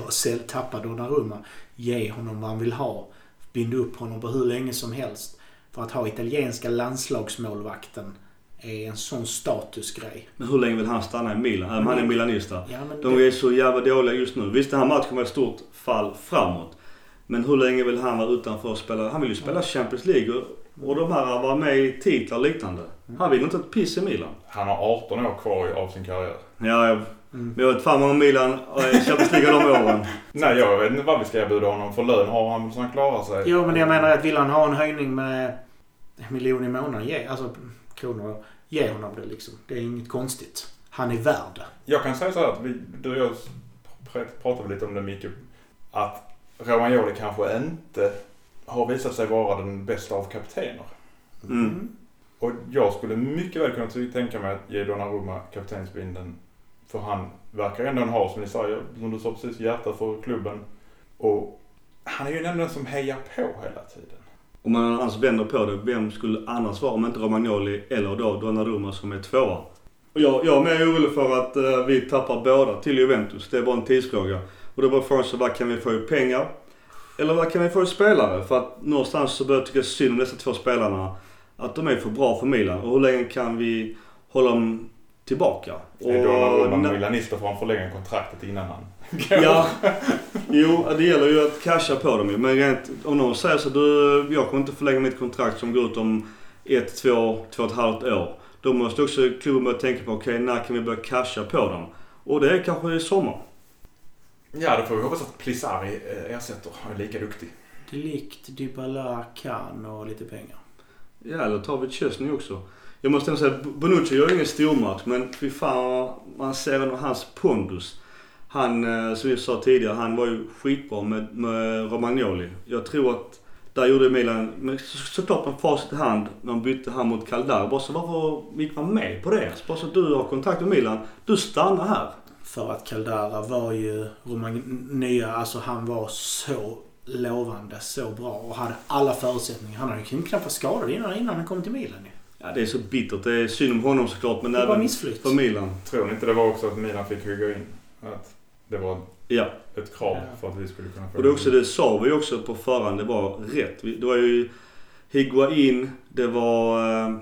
Speaker 3: tappa Donnarumma. Ge honom vad han vill ha. Binda upp honom på hur länge som helst. För att ha italienska landslagsmålvakten är en sån statusgrej.
Speaker 1: Men hur länge vill han stanna i Milan? Om han är milanista.
Speaker 3: Ja,
Speaker 1: De
Speaker 3: det,
Speaker 1: är så jävla dåliga just nu. Visst, den här matchen var ett stort fall framåt. Men hur länge vill han vara utanför och spela? Han vill ju spela Champions League och, och de här var med i titlar och liknande. Han vill inte ett piss i Milan.
Speaker 4: Han har 18 år kvar av sin karriär.
Speaker 1: Ja, jag,
Speaker 3: Mm.
Speaker 1: jag vet fan vad Milan och Champions League de åren. *laughs*
Speaker 4: Nej, jag vet inte vad vi ska erbjuda honom. För lön har han så han klarar sig.
Speaker 3: Jo, men jag menar att vill han ha en höjning med en miljon i månaden, ge, alltså kronor, ge honom det liksom. Det är inget konstigt. Han är värd det.
Speaker 4: Jag kan säga så här att vi, du och jag pr- pratade lite om det Micke. Att Romagnoli kanske inte har visat sig vara den bästa av kaptener.
Speaker 1: Mm.
Speaker 4: Och jag skulle mycket väl kunna tänka mig att ge Donnarumma kaptensbindeln. För han verkar ändå ha, som ni sa, som du sa precis, hjärta för klubben. Och han är ju den som hejar på hela tiden.
Speaker 1: Om man annars vänder på det, vem skulle annars vara om inte Romagnoli eller då Donnarumma som är tvåa? Och jag, jag är mer orolig för att eh, vi tappar båda till Juventus. Det är bara en tidsfråga. Och då bara frågan så vad kan vi få i pengar? Eller vad kan vi få i spelare? För att någonstans så börjar jag tycka synd om dessa två spelarna. Att de är för bra för Milan. Och hur länge kan vi hålla dem tillbaka?
Speaker 4: Är Donnarumma
Speaker 1: na-
Speaker 4: milanister får han förlänga kontraktet innan han
Speaker 1: Ja, *laughs* jo det gäller ju att casha på dem ju. Men rent, om någon säger så du, jag kommer inte förlänga mitt kontrakt som går ut om ett, två, två och ett halvt år. Då måste också klubben börja tänka på, okej när kan vi börja casha på dem? Och det är kanske i sommar.
Speaker 4: Ja, då får vi hoppas att Plisari eh, ersätter. Han är lika duktig.
Speaker 3: Delikt, Dybala, Kan och lite pengar.
Speaker 1: Ja, eller tar vi Chesney också. Jag måste ändå säga, Bonucci gör ingen stormatch men fy fan man ser ändå hans pondus. Han, eh, som vi sa tidigare, han var ju skitbra med, med Romagnoli. Jag tror att där gjorde Milan, men så, såklart med facit i hand, när de bytte han mot Caldar. Bara så varför gick man med på det? Bara så du har kontakt med Milan, du stannar här.
Speaker 3: För att Caldara var ju Roman nya, alltså han var så lovande, så bra och hade alla förutsättningar. Han hade ju knappt varit skadad innan, innan han kom till Milan.
Speaker 1: Ja, det är så bittert. Det är synd om honom såklart, men
Speaker 3: Det var
Speaker 1: även
Speaker 3: missflytt.
Speaker 1: för Milan.
Speaker 4: Tror ni inte det var också att Milan fick hugga in? Att det var
Speaker 1: Ja.
Speaker 4: ett krav
Speaker 3: Ja.
Speaker 4: för att vi skulle kunna få
Speaker 1: Och det, också, det sa vi också på förhand, det var rätt. Det var ju Higuain, det var eh,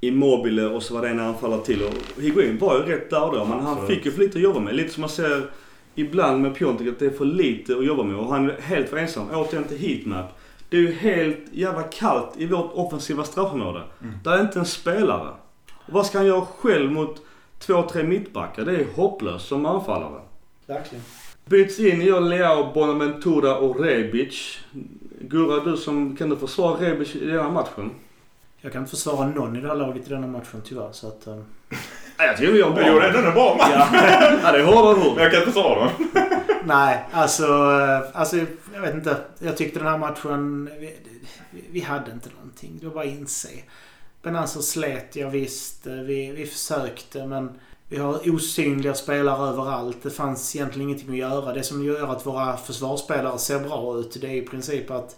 Speaker 1: Immobile och så var det en anfallare till. Och Higuain var ju rätt där då, men han
Speaker 4: Absolut.
Speaker 1: fick ju för lite att jobba med. Lite som man ser ibland med Piontek, att det är för lite att jobba med. Och han är helt för ensam. Återigen till heatmap. Det är ju helt jävla kallt i vårt offensiva straffområde.
Speaker 4: Mm.
Speaker 1: Där är inte en spelare. Och vad ska han göra själv mot två, tre mittbackar? Det är hopplöst som anfallare.
Speaker 3: Verkligen.
Speaker 1: Byts in, gör Leao, Bonaventura och Rebic. Gurra, du som kan du försvara Rebic i den här matchen?
Speaker 3: Jag kan inte försvara någon i det här laget i denna matchen tyvärr. Så att, *laughs*
Speaker 1: Nej, jag tycker vi gör bra.
Speaker 4: Jag gjorde ändå en bra match.
Speaker 1: Ja, ja det är hårda ord.
Speaker 4: Men jag kan inte försvara dem. *laughs*
Speaker 3: nej, alltså, eh, alltså... Jag vet inte. Jag tyckte den här matchen... Vi, vi- hade inte någonting. Det var bara inse. Benazzo slet, ja visst. Eh, Vi, vi försökte men... Vi har osynliga spelare överallt. Det fanns egentligen ingenting att göra. Det som gör att våra försvarsspelare ser bra ut det är i princip att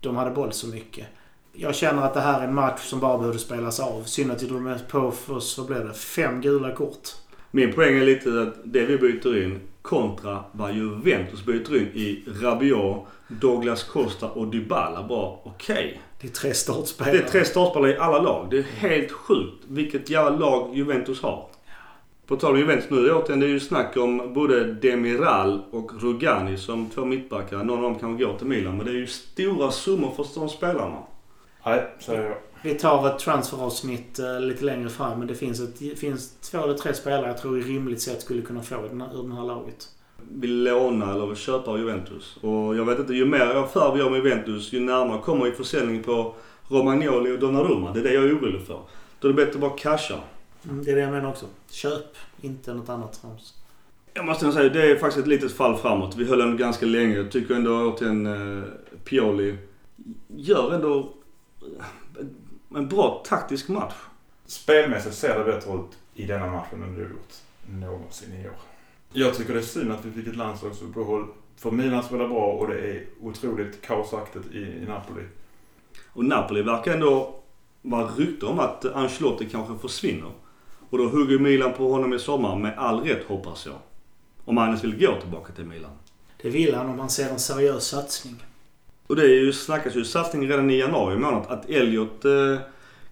Speaker 3: de hade boll så mycket. Jag känner att det här är en match som bara behövde spelas av. Synd att vi drog med på för vad blev det? Fem gula kort.
Speaker 1: Min poäng är lite att det vi byter in kontra vad Juventus byter in i Rabiot, Douglas Costa och Dybala. Bara okej.
Speaker 3: Det är tre startspelare.
Speaker 1: Det är tre startspelare i alla lag. Det är helt sjukt vilket jävla lag Juventus har. På tal om Juventus nu återigen, det är ju snack om både Demiral och Rugani som två mittbackar. Någon av dem kan gå till Milan. Men det är ju stora summor för de spelarna.
Speaker 4: Nej, säger jag.
Speaker 3: Vi tar ett transferavsnitt eh, lite längre fram men det finns, ett, det finns två eller tre spelare jag tror i rimligt sett skulle kunna få den här, ur det här laget.
Speaker 1: vill låna eller köpa Juventus. Och jag vet inte, ju mer affär vi gör med Juventus, ju närmare kommer ju försäljning på Romagnoli och Donnarumma. Det är det jag är orolig för. Då är det bättre att bara casha.
Speaker 3: Mm, det är det jag menar också. Köp, inte något annat trams.
Speaker 1: Jag måste nog säga, det är faktiskt ett litet fall framåt. Vi höll ändå ganska länge. Jag tycker ändå återigen eh, Pioli gör ändå en bra taktisk match.
Speaker 4: Spelmässigt ser det bättre ut i denna matchen än det har gjort någonsin i år. Jag tycker det är synd att vi fick ett landslagsuppehåll. För Milan spelar bra och det är otroligt kaosaktigt i, i Napoli.
Speaker 1: Och Napoli verkar ändå vara rykte om att Ancelotti kanske försvinner. Och då hugger Milan på honom i sommar med all rätt hoppas jag. Om han ens vill gå tillbaka till Milan.
Speaker 3: Det vill han om han ser en seriös satsning.
Speaker 1: Och det är ju, snackas ju satsning redan i januari månad att Elliot eh,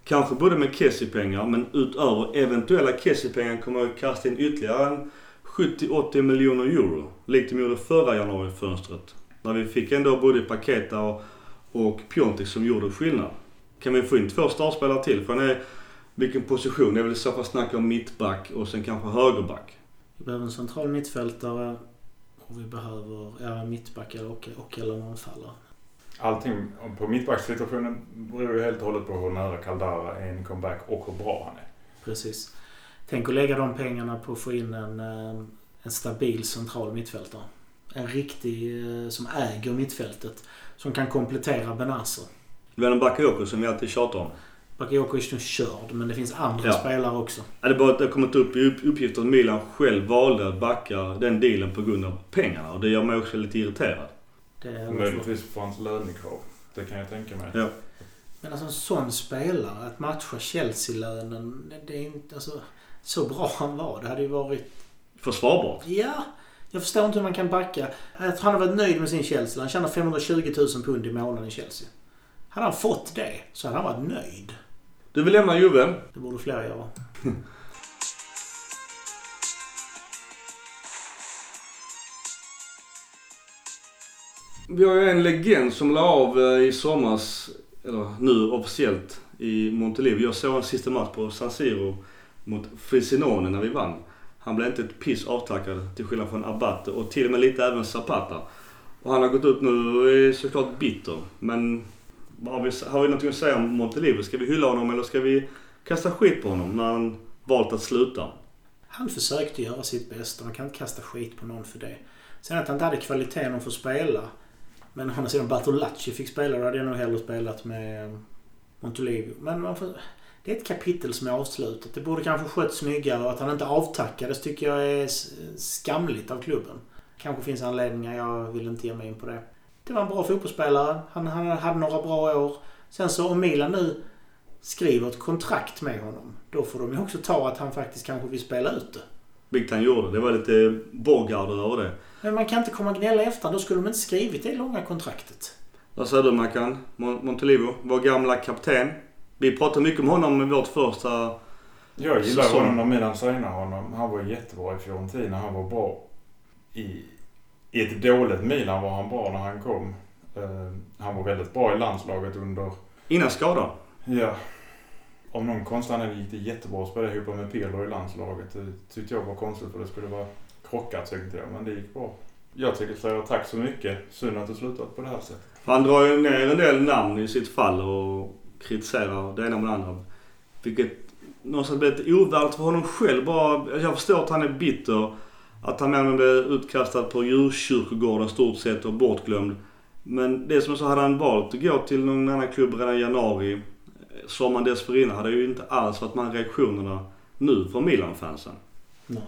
Speaker 1: kanske både med Kessie-pengar men utöver eventuella Kessie-pengar kommer att kasta in ytterligare en 70-80 miljoner euro. Likt de gjorde förra januarifönstret. När vi fick ändå både Paketa och, och Piontek som gjorde skillnad. Kan vi få in två startspelare till? Frågan är vilken position. Det är väl i så fall snacka om mittback och sen kanske högerback.
Speaker 3: Vi behöver en central mittfältare och vi behöver ja, mittback eller och, och eller anfallare.
Speaker 4: Allting på mittbackssituationen beror ju helt och hållet på hur nära Caldara är en comeback och hur bra han är.
Speaker 3: Precis. Tänk att lägga de pengarna på att få in en, eh, en stabil central mittfältare. En riktig eh, som äger mittfältet. Som kan komplettera Benazer.
Speaker 1: En Bakayoko som vi alltid tjatar om.
Speaker 3: Bakayoko är nu körd, men det finns andra
Speaker 1: Ja.
Speaker 3: spelare också.
Speaker 1: Ja, Det är bara att det har kommit upp i upp- uppgifter att Milan själv valde att backa den dealen på grund av pengarna. Och det gör mig också lite irriterad.
Speaker 3: Det är
Speaker 4: Möjligtvis för hans lönekrav. Det kan jag tänka mig.
Speaker 1: Ja.
Speaker 3: Men alltså en sån spelare, att matcha Chelsea-lönen, det är inte... Alltså, så bra *laughs* han var. Det hade ju varit...
Speaker 1: Försvarbart.
Speaker 3: Ja! Jag förstår inte hur man kan backa. Jag tror han har varit nöjd med sin Chelsea. Han tjänar 520 000 pund i månaden i Chelsea. Hade han fått det så hade han varit nöjd.
Speaker 1: Du vill lämna Juve?
Speaker 3: Det borde fler göra. *laughs*
Speaker 1: Vi har ju en legend som la av eh, i somras, eller nu officiellt, i Montelivo. Jag såg en sista match på San Siro mot Frisinone när vi vann. Han blev inte ett piss avtackad till skillnad från Abate och till och med lite även Zapata. Och han har gått ut nu och är såklart bitter. Men har vi, har vi någonting att säga om Montelivo? Ska vi hylla honom eller ska vi kasta skit på honom när han valt att sluta?
Speaker 3: Han försökte göra sitt bästa. Man kan inte kasta skit på någon för det. Sen att han inte hade kvaliteten att få spela. Men å andra sidan Bartolacci fick spela. Då hade jag nog hellre spelat med Montolivo. Men man får, det är ett kapitel som är avslutat. Det borde kanske skötts snyggare och att han inte avtackades tycker jag är skamligt av klubben. Kanske finns anledningar. Jag vill inte ge mig in på det. Det var en bra fotbollsspelare. Han, han hade några bra år. Sen så om Milan nu skriver ett kontrakt med honom. Då får de ju också ta att han faktiskt kanske vill spela ut det.
Speaker 1: Vilket han gjorde. Det var lite Borgard över det.
Speaker 3: Men man kan inte komma och gnälla i efterhand. Då skulle de inte skrivit det långa kontraktet.
Speaker 1: Vad säger du Mackan? Mon- Montelivo, vår gamla kapten. Vi pratade mycket om honom i vårt första...
Speaker 4: Jag gillar
Speaker 1: Säsong.
Speaker 4: honom när Milan signade honom. Han var jättebra i Fiorentina. Han var bra i, i ett dåligt Milan var han bra när han kom. Eh, han var väldigt bra i landslaget under,
Speaker 1: Innan skadan.
Speaker 4: ja, av någon anledning gick det jättebra att spela ihop med Pirlo i landslaget. Det tyckte jag var konstigt för det skulle vara krockat tyckte jag. Men det gick bra. Jag tycker säga tack så mycket. Synd att det slutat på det här sättet.
Speaker 1: Han drar ju ner en del namn i sitt fall och kritiserar det ena med det andra. Vilket någonstans blir lite ovärdigt för honom själv. Bara, jag förstår att han är bitter. Att han menar blev utkastad på djurkyrkogården stort sett och bortglömd. Men det som jag sa, hade han valt att gå till någon annan klubb redan i januari, sommaren dessförinnan, hade ju inte alls varit här reaktionerna nu från Milan-fansen.
Speaker 3: Nej.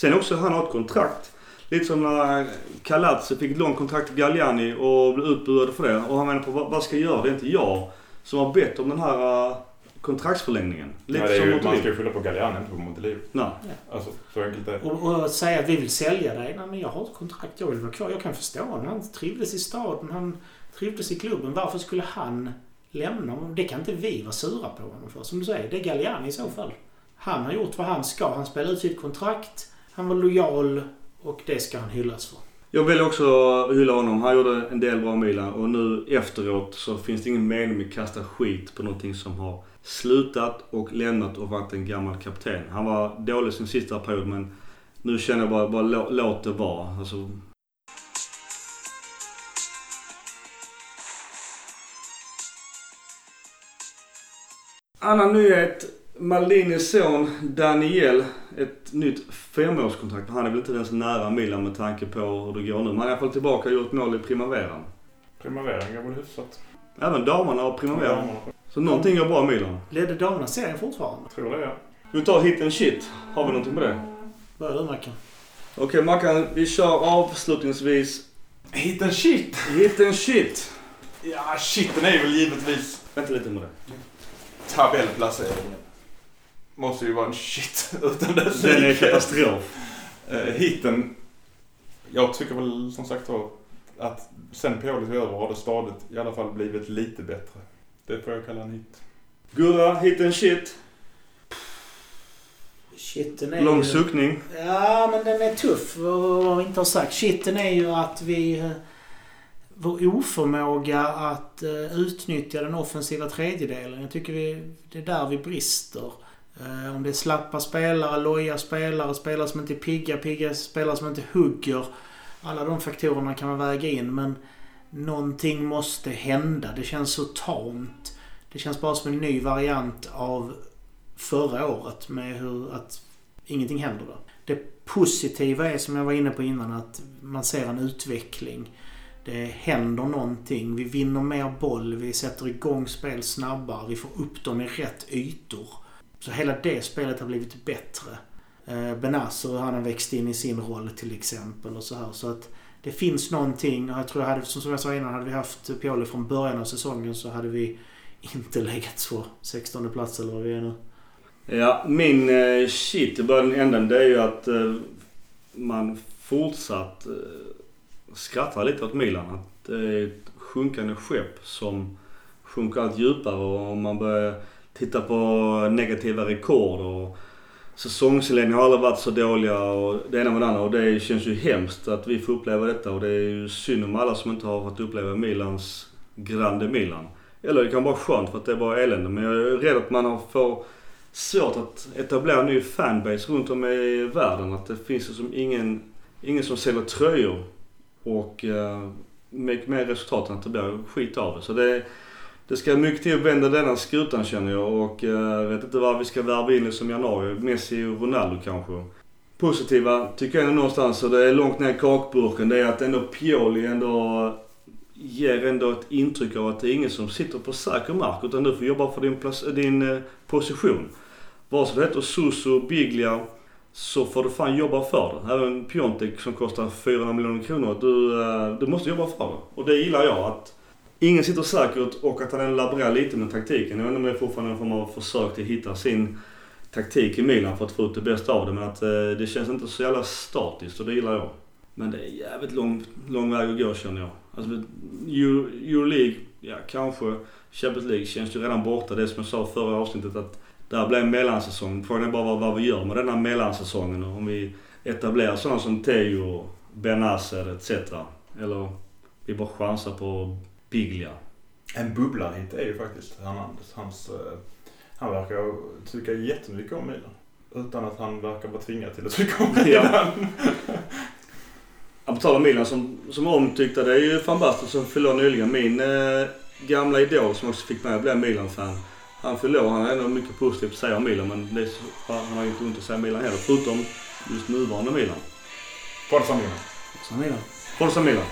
Speaker 1: Sen också, han har ett kontrakt. Lite som när Kalatse fick ett långt kontrakt till Galliani och blev utbuad för det. Och han menar på vad, ska jag göra? Det är inte jag som har bett om den här uh, kontraktsförlängningen. Lite
Speaker 4: Ja, det är
Speaker 1: som
Speaker 4: ju, man ska ju skylla på Galliani, inte på Montelid.
Speaker 1: Nej.
Speaker 4: Alltså, så enkelt är det.
Speaker 3: Och, och säga att vi vill sälja dig. Nej, men jag har ett kontrakt. Jag vill vara kvar. Jag kan förstå honom. Han trivdes i staden. Han trivdes i klubben. Varför skulle han lämna? Det kan inte vi vara sura på honom för. Som du säger, det är Galliani i så fall. Han har gjort vad han ska. Han spelade ut sitt kontrakt. Han var lojal och det ska han hyllas för.
Speaker 1: Jag vill också hylla honom. Han gjorde en del bra Milan och nu efteråt så finns det ingen mening med att kasta skit på någonting som har slutat och lämnat och varit en gammal kapten. Han var dålig sin sista period men nu känner jag bara, bara lå- låt det vara. Alltså, Annan nyhet. Maldinis son Daniel, ett nytt femårskontrakt. Han är väl inte ens nära Milan med tanke på hur det går nu. Men han är i alla fall tillbaka och gjort mål i primaveran.
Speaker 4: Primaveran går väl hyfsat.
Speaker 1: Även damerna har primavera.
Speaker 4: Ja,
Speaker 1: Så någonting går bra i Milan.
Speaker 3: Ledde damerna serien fortfarande?
Speaker 4: jag tror det, ja.
Speaker 1: Vi tar hit and shit. Har vi någonting på det?
Speaker 3: Börjar du Mackan?
Speaker 1: Okej Mackan, vi kör avslutningsvis
Speaker 4: Hit and shit!
Speaker 1: hit and shit.
Speaker 4: Ja, shiten är väl givetvis
Speaker 1: Vänta lite med det.
Speaker 4: tabellplaceringen. Måste ju vara en shit *laughs* utan dess
Speaker 1: Den är katastrof.
Speaker 4: Eh, hitten. Jag tycker väl som sagt då att sen Pioli tog över har det stadigt i alla fall blivit lite bättre. Det får jag kalla en hit.
Speaker 1: Gurra, hit and shit.
Speaker 3: Shitten är
Speaker 1: Lång
Speaker 3: ju...
Speaker 1: suckning.
Speaker 3: Ja, men den är tuff. Vi inte har sagt. Shitten är ju att vi... eh, Vår oförmåga att eh, utnyttja den offensiva tredjedelen. Jag tycker vi, det är där vi brister. Eh, Om det är slappa spelare, loja spelare, spelare som inte är pigga, pigga spelare som inte hugger. Alla de faktorerna kan man väga in men någonting måste hända. Det känns så tamt. Det känns bara som en ny variant av förra året med hur att ingenting händer då. Det positiva är som jag var inne på innan att man ser en utveckling. Det händer någonting. Vi vinner mer boll. Vi sätter igång spel snabbare. Vi får upp dem i rätt ytor. Så hela det spelet har blivit bättre. Eh, han har växt in i sin roll till exempel och så här. Så att det finns någonting. Och jag tror jag hade, som jag sa innan, hade vi haft Pioli från början av säsongen så hade vi inte legat så 16 plats eller vad vi är nu.
Speaker 1: Ja, min eh, shit i början änden det är ju att eh, man fortsatt eh, skrattar lite åt Milan. Att det är ett sjunkande skepp som sjunker allt djupare och man börjar titta på negativa rekord och säsongsledning har aldrig varit så dåliga och det ena med det andra och det känns ju hemskt att vi får uppleva detta och det är ju synd om alla som inte har fått uppleva Milans Grande Milan. Eller det kan vara skönt för att det är bara elände men jag är rädd att man har får svårt att etablera en ny fanbase runt om i världen. Att det finns liksom ingen, ingen som säljer tröjor och eh, uh, med mer resultat än att det blir skit av det. Så det, det ska mycket till att vända denna skutan känner jag och jag vet inte vad vi ska värva in som januari. Messi och Ronaldo kanske. Positiva tycker jag ändå någonstans, och det är långt ner i kakburken, det är att ändå Pioli ändå ger ändå ett intryck av att det är ingen som sitter på säker mark utan du får jobba för din, din eh, position. Vare sig du heter Suso, Biglia så får du fan jobba för det. Även Piontek som kostar 400 miljoner kronor. Du, eh, du måste jobba för det. Och det gillar jag. Att ingen sitter säkert och att han laborerar lite med taktiken. Jag vet inte om det är fortfarande en form av försök till att hitta sin taktik i Milan för att få ut det bästa av det. Men att eh, det känns inte så jävla statiskt och det gillar jag. Men det är jävligt lång, lång väg att gå känner jag. Alltså Euro- Euroleague ja kanske Champions League känns ju redan borta. Det som jag sa förra avsnittet att där blir en mellansäsong. Frågan är bara vad, vad vi gör med den här mellansäsongen. Om vi etablerar sådana som Teo, Benazer etc. Eller vi bara chansar på Biglia.
Speaker 4: En bubbla hit är ju faktiskt Hernandez. Hans, eh, han verkar tycka jättemycket om Milan. Utan att han verkar vara tvingad till att tycka om Milan.
Speaker 1: Ja, på tal om Milan som, som omtyckta. Det är ju van Basten som fyllde år nyligen. Min eh, gamla idol som också fick mig att bli Milan-fan. Han fyllde år. Han har ändå mycket positivt att säga om Milan men det är så, han har ju inte ont att säga Milan heller. Förutom just nuvarande Milan.
Speaker 4: Forza Milan.
Speaker 3: Så Milan.
Speaker 1: Forza Milan.